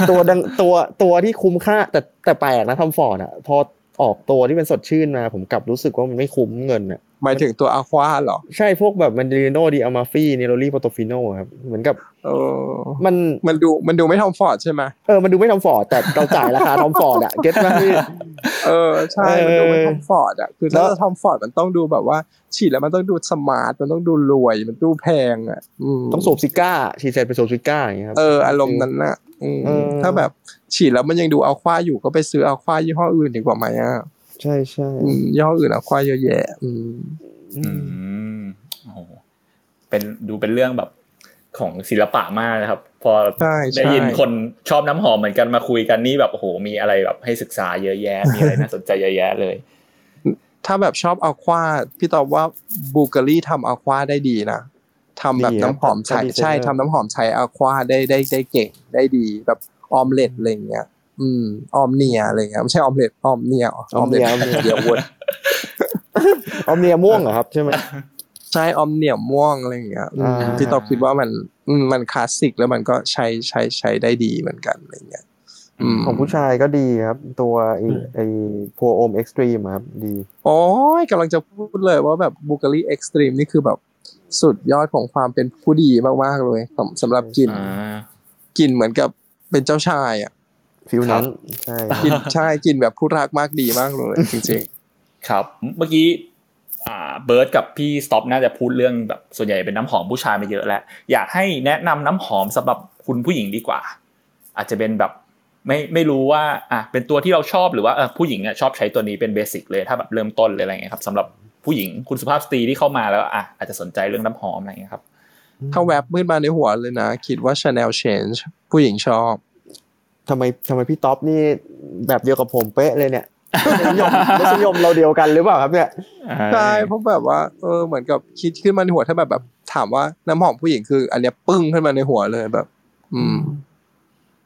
Speaker 2: ตัวดังตัวตัวที่คุ้มค่า แต่แต่แปลกนะ Tom Ford อะพอ ออกตัวที่เป็นสดชื่นมา ผมกลับรู้สึกว่ามันไม่คุ้มเงินอะ
Speaker 3: หมายถึงตัว Aqua เหรอ
Speaker 2: ใช่พวกแบบ Mandarino di Amalfi Neroli Portofino ครับ เหมือนกับ
Speaker 3: เออ
Speaker 2: มัน
Speaker 3: มันดูมันดูไม่ Tom Ford ใช่ไหม
Speaker 2: เออมันดูไม่ Tom Ford แต่เราจ่ายราคา Tom Ford อะ get ไหมพี่
Speaker 3: เออใช่
Speaker 2: เออ
Speaker 3: มันดูไม่ Tom Ford อะคือ
Speaker 2: แล้
Speaker 3: ถ้าวจะ Tom Ford มันต้องดูแบบว่า ฉีดแล้วมันต้องดู smart มันต้องดูรวยมันดูแพงอะอืม
Speaker 2: ต้องสูบ cigar ฉีดเสร็จไปสูบ cigar อย่างเงี้ยครับ
Speaker 3: เอออารมณ์นั้นน่ะอืม
Speaker 2: เออ
Speaker 3: ถ้าแบบ ฉีดแล้วมันยังดูเอาควาอยู่ก็ไปซื้อเอาควายี่ห้ออื่นดีกว่าไหมอะ
Speaker 2: ใช่ใช่
Speaker 3: อืมยี่ห้ออื่นเอาควาเยอะแยะ อืม
Speaker 1: อืมโอ้โหเป็นดูเป็นเรื่องแบบของศิลปะมากนะครับ พอ
Speaker 3: ใช่ใช่
Speaker 1: ได้ยินคนชอบน้ำหอมเหมือนกันมาคุยกันนี่แบบโอ้โหมีอะไรแบบให้ศึกษาเยอะแยะ มีอะไรน่าสนใจเยอะแยะเลย
Speaker 3: ถ้าแบบชอบเอาควาพี่ตอบว่าบูเกอรี่ทำเอาควาได้ดีนะทำแบบ
Speaker 2: ดีครับ
Speaker 3: น้ำหอมใช้
Speaker 2: ถ้าดีไซเนอร์
Speaker 3: ใช่ทำน้ำหอมใช้อะควาได้ได้ได้เก่งได้ดี แบบ ออมเล็ตอะไรอย่างเงี้ย อืมออมเนียอะไรเงี้ยไม่ใช่ออมเล็ตออมเนีย
Speaker 2: ออมเนียออมเนีย
Speaker 3: เดียววน
Speaker 2: ออมเนียม่วงเหรอครับใช่ไหม
Speaker 3: ใช่ออมเนียม่วงอะไรอย่างเงี้ยอืม
Speaker 2: อ่า
Speaker 3: ที่ตอบคิดว่ามันอืมมันคลาสสิกแล้วมันก็ใช้ใช้ใช้ได้ดีเหมือนกันอะไรเงี้ยอืม
Speaker 2: ของผู้ชายก็ดีครับ ตัวไอ้ไอ้พัวโอมเอ็กซ์ตรีมครับดี
Speaker 3: โอ้ยกำลังจะพูดเลยว่าแบบ Bvlgari Extreme นี่คือแบบสุดยอดของความเป็นผู้ดีมากๆเลยสำสำหรับกลิ่น
Speaker 1: อ่า
Speaker 3: กลิ่นเหมือนกับ เป็นเจ้าชายอะ
Speaker 2: feel นั้นใช่
Speaker 3: กลิ่นใช่กลิ่นแบบผู้รักมากดีมากเลยจริง
Speaker 1: ครับ เมื่อกี้อ่าเบิร์ดกับพี่สต็อปน่าจะพูดเรื่องแบบส่วนใหญ่เป็นน้ำหอมผู้ชายมาเยอะแล้ว อยากให้แนะนำน้ำหอมสำหรับคุณผู้หญิงดีกว่า อาจจะเป็นแบบไม่ไม่รู้ว่าอะเป็นตัวที่เราชอบหรือว่าเออผู้หญิงอะชอบใช้ตัวนี้เป็นเบสิกเลยถ้าแบบเริ่มต้นเลยอะไรเงี้ยครับสำหรับผู้หญิงคุณสุภาพสตรีที่เข้ามาแล้วอะอาจจะสนใจเรื่องน้ำหอมอะไรเงี้ยครับ
Speaker 3: ๆ ถ้าแวบขึ้นมาในหัวเลยนะ คิดว่า Chanel Change ผู้หญิงชอบ
Speaker 2: ทำไมทำไมพี่ท็อปนี่แบบเดียวกับผมเป๊ะเลยเนี่ยรสนิยมรสนิยมเราเดียวกันหรือเปล่าครับเนี่ย
Speaker 3: ใช่เพราะแบบว่าเออเหมือนกับคิดขึ้นมาในหัวถ้าแบบแบบ ถามว่าน้ำหอมผู้หญิงคือ อันเนี้ยปึ้งขึ้นมาในหัวเลยแบบ อืม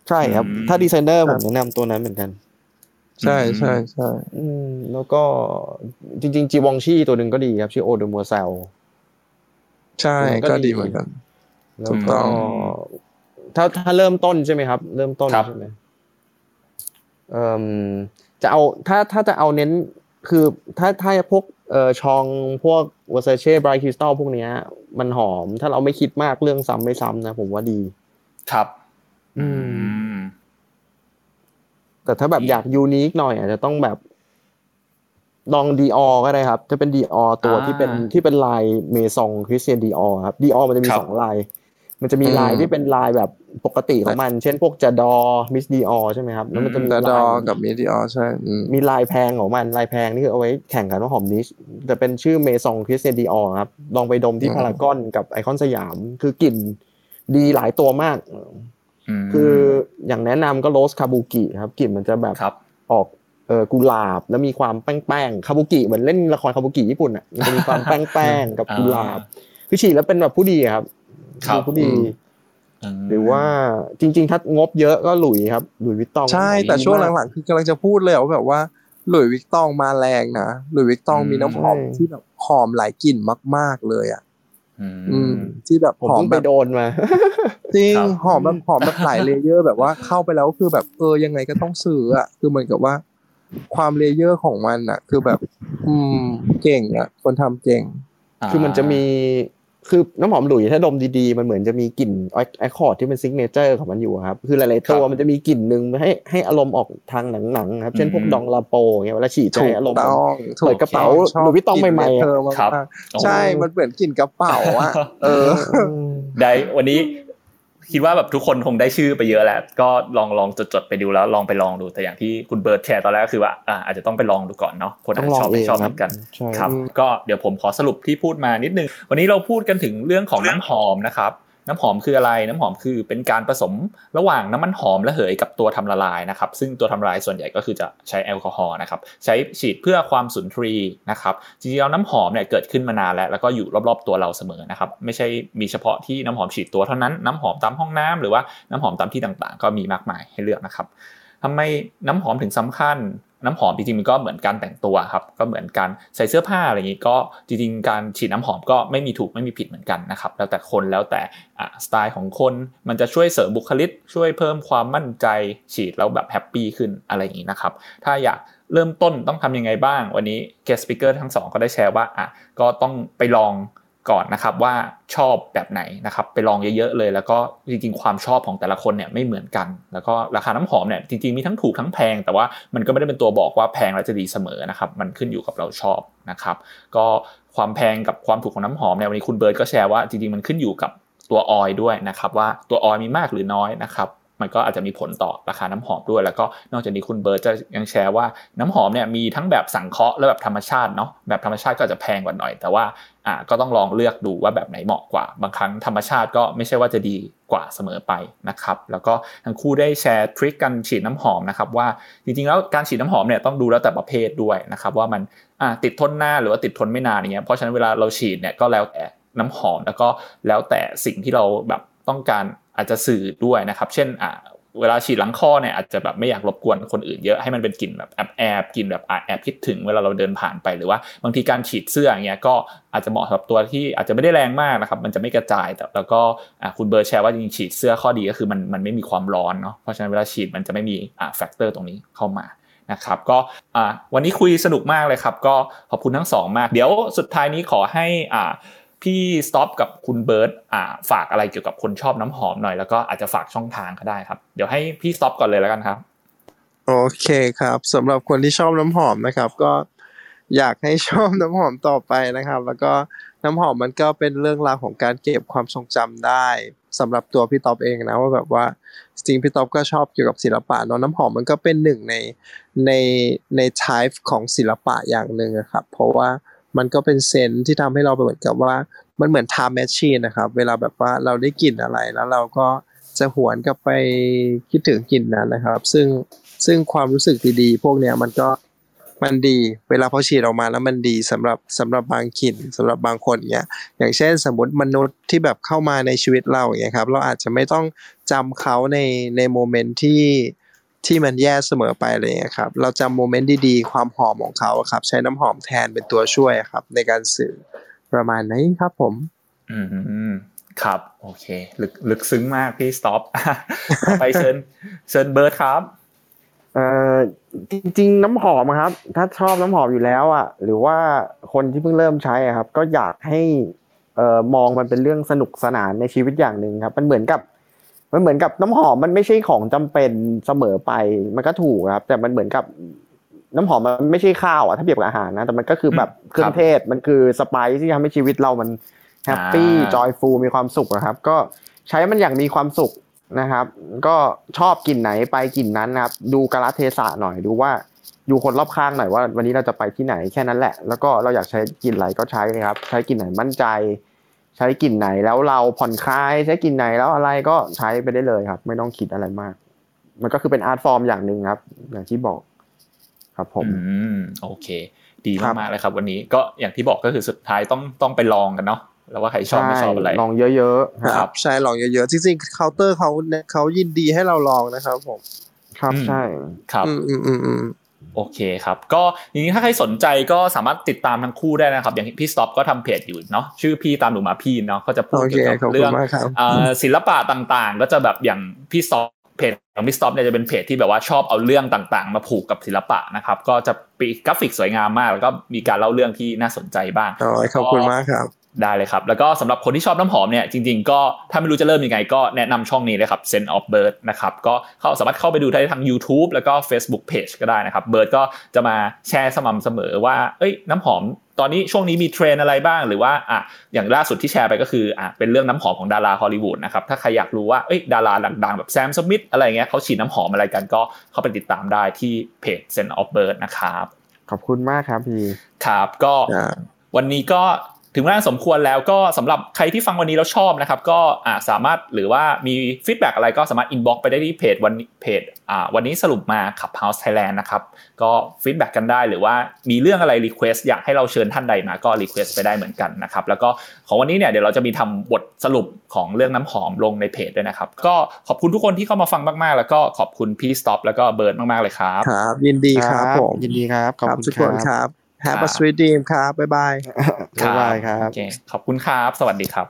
Speaker 2: ใช่ครับ
Speaker 1: อืม
Speaker 2: ถ้าดีไซเนอร์ผมแนะนำตัวนั้นเหมือนกัน
Speaker 3: ใช่ใช่ใช่
Speaker 2: อืมแล้วก็จริงๆจีวองชี่ตัวหนึ่งก็ดีครับ ชื่อโอเดมัวเซล
Speaker 3: ใช่ก็ดีเหมือนกัน
Speaker 2: แล้ว
Speaker 3: ถูกต้
Speaker 2: ก็
Speaker 3: อง
Speaker 2: ถ้าถ้าเริ่มต้นใช่ไหมครับ เริ่มต้น
Speaker 1: ครับ
Speaker 2: ใช่ไหมเอ่อจะเอาถ้าถ้าจะเอาเน้นคือถ้าถ้าพวกเอ่อชองพวกวอเซเช่บรายคริสตัลพวกเนี้ย มันหอม ถ้าเราไม่คิดมากเรื่องซ้ำไม่ซ้ำนะ ผมว่าดี
Speaker 1: ครับ
Speaker 2: อืม
Speaker 1: อืม
Speaker 2: แต่ถ้าแบบอยากยูนิคหน่อยอาจจะต้องแบบ ลองดีออก็ได้ครับ จะเป็นดีออตัว
Speaker 1: อ่า
Speaker 2: ที่เป็นที่เป็นลายเมซองคริสเตียนดีออครับดีออมันจะมี
Speaker 1: ครับ
Speaker 2: สองลาย มันจะมีลาย
Speaker 3: อืม
Speaker 2: ที่เป็นลายแบบปกติของมัน เช่นพวกจดอมิสดีออใช่ไหมครับแล้วมันจะมี
Speaker 3: ดาด
Speaker 2: ลา
Speaker 3: อยกับมิดิออใช่อืม
Speaker 2: มีลายแพงของมันลายแพงนี่คือเอาไว้แข่งกันว่าหอมนิชจะเป็นชื่อ Maison Christian Dior ครับลองไปดมที่
Speaker 3: อืม
Speaker 2: พารากอนกับไอคอนสยามคือกลิ่นดีหลายตัวมาก
Speaker 1: ม
Speaker 2: คืออย่างแนะนำก็ Rose Kabuki ครับกลิ่นมันจะแบบ
Speaker 1: ครับ
Speaker 2: ออก เออกุหลาบแล้วมีความแป้งๆคาบุกิเหมือนเล่นละครคาบุกิญี่ปุ่นอะมันจะมีความแป้งๆกับกุหลาบคือฉีดแล้วเป็นแบบผู้ดีอะครับ
Speaker 1: ครับ
Speaker 2: ดูผู้ดี
Speaker 1: อืม
Speaker 2: หรือว่าจริง ๆ ถ้างบเยอะก็หลุยครับหลุยวิตตอง
Speaker 3: ใช่แต่ช่วงหลังๆคือกำลังจะพูดเลยว่าแบบว่า Louis Vuitton มาแรงนะ Louis Vuitton มีน้ำหอมที่แบบหอมหลายกลิ่นมาก ๆเลยอะ
Speaker 1: อืม
Speaker 3: อืมที่แบบ
Speaker 2: ผม
Speaker 3: หอม
Speaker 2: เพิ่ง
Speaker 3: แบ
Speaker 2: ไป
Speaker 3: บ
Speaker 2: โดมมา
Speaker 3: จริง
Speaker 1: ครับ
Speaker 3: หอมแบบหอมแบบหลาย layer แบบว่าเข้าไปแล้วคือแบบเออยังไงก็ต้องซื้ออะคือเหมือนกับว่า ความ layer ของมันอะคือแบบ อืมเก่งอะคนทำเก่ง
Speaker 2: คือมันจะมีคือน้ำหอมหลุยถ้าดมดีๆ มันเหมือนจะมีกลิ่นaccord ที่เป็น signature ของมันอยู่ครับ คือหลายๆตัวมันจะมีกลิ่นหนึ่งให้ให้อารมณ์ออกทางหนังๆครับ เช่นพวก Dans la Peau เงี้ยเวลาฉีดจะ
Speaker 3: ถู
Speaker 2: ให้
Speaker 3: ก
Speaker 2: อารมณ์
Speaker 3: ต้องถู
Speaker 2: เปิดกระเป๋า
Speaker 3: ชอบ
Speaker 2: Louis Vuitton
Speaker 3: กลิ่น
Speaker 2: ใหม่ๆ
Speaker 3: เธอมาก
Speaker 1: ครับ
Speaker 3: ๆใช่ มันเหมือนกลิ่นกระเป๋าอะเออ
Speaker 1: ได้วันนี้ คิดว่าแบบทุกคนคงได้ชื่อไปเยอะแล้ว ก็ลองลองจดๆไปดูแล้วลองไปลองดูแต่อย่างที่คุณเบิร์ดแชร์ตอนแรกก็คือว่าอ่าอาจจะต้องไปลองดูก่อนเนาะคนอาจ
Speaker 2: ต้อง
Speaker 1: จะ
Speaker 2: ลอง
Speaker 1: ชอบไม่ชอบ
Speaker 2: เอง
Speaker 1: เหมือนกัน
Speaker 2: ใช่
Speaker 1: ครับ ก็เดี๋ยวผมขอสรุปที่พูดมานิดนึง วันนี้เราพูดกันถึงเรื่องของน้ำหอมนะครับ น้ำหอมคืออะไร น้ำหอมคือเป็นการผสมระหว่างน้ำมันหอมระเหยกับตัวทำละลายนะครับ ซึ่งตัวทำละลายส่วนใหญ่ก็คือจะใช้แอลกอฮอล์นะครับ ใช้ฉีดเพื่อความสุนทรีนะครับจริงๆแล้วน้ำหอมเนี่ยเกิดขึ้นมานานแล้วแล้วก็อยู่รอบๆตัวเราเสมอนะครับ ไม่ใช่มีเฉพาะที่น้ำหอมฉีดตัวเท่านั้นน้ำหอมตามห้องน้ำหรือว่าน้ำหอมตามที่ต่างๆ ก็มีมากมายให้เลือกนะครับทำไมน้ำหอมถึงสำคัญ น้ำหอมจริงๆมันก็เหมือนการแต่งตัวครับก็เหมือนการใส่เสื้อผ้าอะไรอย่างนี้ก็จริงๆ การฉีดน้ำหอมก็ไม่มีถูกไม่มีผิดเหมือนกันนะครับแล้วแต่คนแล้วแต่อะสไตล์ของคนมันจะช่วยเสริมบุคลิกช่วยเพิ่มความมั่นใจฉีดแล้วแบบแฮปปี้ขึ้นอะไรอย่างนี้นะครับถ้าอยากเริ่มต้นต้องทำยังไงบ้าง วันนี้ guest speaker ทั้งสองก็ได้แชร์ว่าอะก็ต้องไปลอง ก่อนนะครับว่าชอบแบบไหนนะครับไปลองเยอะๆเลย แล้วก็จริงๆ ความชอบของแต่ละคนเนี่ยไม่เหมือนกัน แล้วก็ราคาน้ำหอมเนี่ยจริงๆมีทั้งถูกทั้งแพง แต่ว่ามันก็ไม่ได้เป็นตัวบอกว่าแพงแล้วจะดีเสมอนะครับมันขึ้นอยู่กับเราชอบนะครับก็ความแพงกับความถูกของน้ำหอมเนี่ยวันนี้คุณเบิร์ดก็แชร์ว่าจริงๆมันขึ้นอยู่กับตัวออยด้วยนะครับว่าตัวออยมีมากหรือน้อยนะครับ มันก็อาจจะมีผลต่อราคาน้ำหอมด้วย แล้วก็นอกจากนี้คุณเบิร์ตจะยังแชร์ว่าน้ำหอมเนี่ยมีทั้งแบบสังเคราะห์และแบบธรรมชาติเนาะแบบธรรมชาติก็จจะแพงกว่าหน่อย แต่ว่าอ่าก็ต้องลองเลือกดูว่าแบบไหนเหมาะกว่า บางครั้งธรรมชาติก็ไม่ใช่ว่าจะดีกว่าเสมอไปนะครับ แล้วก็ทั้งคู่ได้แชร์ทริคการฉีดน้ำหอมนะครับว่าจริงๆแล้วการฉีดน้ำหอมเนี่ยต้องดูแล้วแต่ประเภทด้วยนะครับว่ามันอ่าติดทนนานหรือว่าติดทนไม่นานอย่างเงี้ยเพราะฉะนั้นเวลาเราฉีดเนี่ยก็แล้วแต่น้ำหอมแล้วก็แล้วแต่สิ่งที่เราแบบ ต้องการอาจจะสื่อด้วยนะครับ เช่นอ่าเวลาฉีดหลังคอเนี่ยอาจจะแบบไม่อยากรบกวนคนอื่นเยอะให้มันเป็นกลิ่นแบบแอบแอบกลิ่นแบบแอบคิดถึงเวลาเราเดินผ่านไปหรือว่าบางทีการฉีดเสื้ออย่างเงี้ยก็อาจจะเหมาะสำหรับตัวที่อาจจะไม่ได้แรงมากนะครับมันจะไม่กระจายแต่แล้วก็คุณเบิร์ดแชร์ว่าจริงๆฉีดเสื้อข้อดีก็คือมันมันไม่มีความร้อนเนาะเพราะฉะนั้นเวลาฉีดมันจะไม่มีอ่า factor ตรงนี้เข้ามานะครับก็อ่าวันนี้คุยสนุกมากเลยครับ ก็ขอบคุณทั้งสองมาก เดี๋ยวสุดท้ายนี้ขอให้อ่า พี่สต็อปกับคุณเบิร์ดฝากอะไรเกี่ยวกับคนชอบน้ำหอมหน่อยแล้วก็อาจจะฝากช่องทางก็ได้ครับ เดี๋ยวให้พี่สต็อปก่อนเลยแล้วกันครับ
Speaker 3: โอเคครับสำหรับคนที่ชอบน้ำหอมนะครับ ก็อยากให้ชอบน้ำหอมต่อไปนะครับ แล้วก็น้ำหอมมันก็เป็นเรื่องราวของการเก็บความทรงจำได้สำหรับตัวพี่ต๊อบเองนะว่าแบบว่าจริงพี่ต๊อบก็ชอบเกี่ยวกับศิลปะเนาะน้ำหอมมันก็เป็นหนึ่งในในใน type ของศิลปะอย่างหนึ่งครับ เพราะว่า มันก็เป็นเซนที่ทำให้เราเหมือนกับว่า มันเหมือน time machine นะครับ เวลาแบบว่าเราได้กลิ่นอะไรแล้วเราก็จะหวนกลับไปคิดถึงกลิ่นนั้นนะครับ ซึ่งซึ่งความรู้สึกดีๆพวกเนี้ยมันก็มันดี เวลาพอฉีดออกมาแล้วมันดีสำหรับสำหรับบางกลิ่นสำหรับบางคนเนี้ย อย่างเช่นสมมติมนุษย์ที่แบบเข้ามาในชีวิตเราอย่างเงี้ยครับ เราอาจจะไม่ต้องจำเขาในใน moment ที่ ที่มันแย่เสมอไปเลยครับ เราจำ moment ดีๆ ความหอมของเขาครับ ใช้น้ำหอมแทนเป็นตัวช่วยครับ ในการสื่อประมาณนี้ครับผม
Speaker 1: อืมครับ โอเค ลึกลึกซึ้งมากพี่สต็อปไปเชิญเชิญเบิร์ดครับ
Speaker 2: เอ่อจริง ๆ น้ำหอมครับ ถ้าชอบน้ำหอมอยู่แล้วอะ หรือว่าคนที่เพิ่งเริ่มใช้อะครับ ก็อยากให้เอ่อมองมันเป็นเรื่องสนุกสนานในชีวิตอย่างหนึ่งครับ มันเหมือนกับ มันเหมือนกับน้ำหอมมันไม่ใช่ของจำเป็นเสมอไป มันก็ถูกครับ แต่มันเหมือนกับน้ำหอมมันไม่ใช่ข้าวอะถ้าเปรียบกับอาหารนะ แต่มันก็คือแบบเครื่องเทศมันคือ spice ที่ทำให้ชีวิตเรามัน happy joyful มีความสุขนะครับ ก็ใช้มันอย่างมีความสุขนะครับ ก็ชอบกลิ่นไหนไปกลิ่นนั้นนะครับ ดูกาลเทศะหน่อยดูว่าดูคนรอบข้างหน่อยว่า วันนี้เราจะไปที่ไหนแค่นั้นแหละ แล้วก็เราอยากใช้กลิ่นอะไรก็ใช้นะครับ ใช้กลิ่นไหนมั่นใจ ใช้กลิ่นไหนแล้วเราผ่อนคลายใช้กลิ่นไหนแล้วอะไรก็ใช้ไปได้เลยครับ ไม่ต้องคิดอะไรมาก มันก็คือเป็นอาร์ตฟอร์มอย่างหนึ่งครับ อย่างที่บอก ครับผม
Speaker 1: อืมโอเค ดีมากๆเลยครับ วันนี้ก็อย่างที่บอกก็คือสุดท้ายต้องต้องไปลองกันเนาะแล้วว่าใครชอบไม่ชอบอะไร
Speaker 2: ลองเยอะๆ
Speaker 3: ครับ ใช่ลองเยอะๆจริงๆเคาน์เตอร์เขาเขายินดีให้เราลองนะครับ ผม
Speaker 2: ครับใช่
Speaker 1: ครับ
Speaker 3: อืมอืมอืมอืม
Speaker 1: โอเคครับก็อย่างนี้ถ้าใครสนใจก็สามารถติดตามทั้งคู่ได้นะครับ อย่างพี่สต็อปก็ทำเพจอยู่เนาะชื่อพี่ตามหนูมาพี่เนาะก็จะพูด
Speaker 3: โอเค
Speaker 1: เกี่ยว
Speaker 3: ขอ
Speaker 1: กั
Speaker 3: บบคุ
Speaker 1: เรื่
Speaker 3: ณ
Speaker 1: อง
Speaker 3: มากครับ
Speaker 1: ศิลปะต่างๆ ก็จะแบบอย่างพี่สต็อปเพจของพี่สต็อปเนี่ยจะเป็นเพจที่แบบว่าชอบเอาเรื่องต่างๆ มาผูกกับศิลปะนะครับ ก็จะมีกราฟิกสวยงามมาก แล้วก็มีการเล่าเรื่องที่น่าสนใจบ้าง
Speaker 3: อ๋อขอบคุณมากครับ
Speaker 1: ได้เลยครับ แล้วก็สำหรับคนที่ชอบน้ำหอมเนี่ยจริงๆ ก็ถ้าไม่รู้จะเริ่มยังไงก็แนะนำช่องนี้เลยครับ Scent of Bird นะครับก็เขาสามารถเข้าไปดูได้ทาง YouTube แล้วก็ Facebook Page ก็ได้นะครับ Bird ก็จะมาแชร์สม่ำเสมอว่าเอ้ยน้ำหอมตอนนี้ช่วงนี้มีเทรนอะไรบ้างหรือว่าอะอย่างล่าสุดที่แชร์ไปก็คืออะเป็นเรื่องน้ำหอมของดาราฮอลลีวูดนะครับถ้าใครอยากรู้ว่าเอ้ยดาราดังๆ แบบแซมสมิธอะไรเงี้ยเขาฉีดน้ำหอมอะไรกันก็เข้าไปติดตามได้ที่เพจ Scent of Bird นะครับ
Speaker 2: ขอบคุณมากครับพี่
Speaker 1: ครับก็
Speaker 3: อ่า
Speaker 1: วันนี้ก็ ถึงเวลาสมควรแล้วก็สำหรับใครที่ฟังวันนี้แล้วชอบนะครับ ก็อ่าสามารถหรือว่ามี feedback อะไรก็สามารถ inbox ไปได้ที่เพจวันเพจอ่าวันนี้สรุปมาขับ House Thailand นะครับ ก็ feedback กันได้หรือว่ามีเรื่องอะไร request อยากให้เราเชิญท่านใดมาก็ request ไปได้เหมือนกันนะครับ แล้วก็ของวันนี้เนี่ยเดี๋ยวเราจะมีทำบทสรุปของเรื่องน้ำหอมลงในเพจด้วยนะครับ ก็ขอบคุณทุกคนที่เข้ามาฟังมากๆ แล้วก็ขอบคุณพี่สต็อปแล้วก็เบิร์ดมากๆเลยครับ
Speaker 3: ครับยินดีครับผม
Speaker 2: ยินดีครับขอบ
Speaker 3: ครับ
Speaker 2: คุณ
Speaker 3: ทุกคนครับ Have a sweet dream ครับบ๊ายบาย
Speaker 2: บ๊ายบายครับ
Speaker 1: โอเคขอบคุณครับ สวัสดีครับ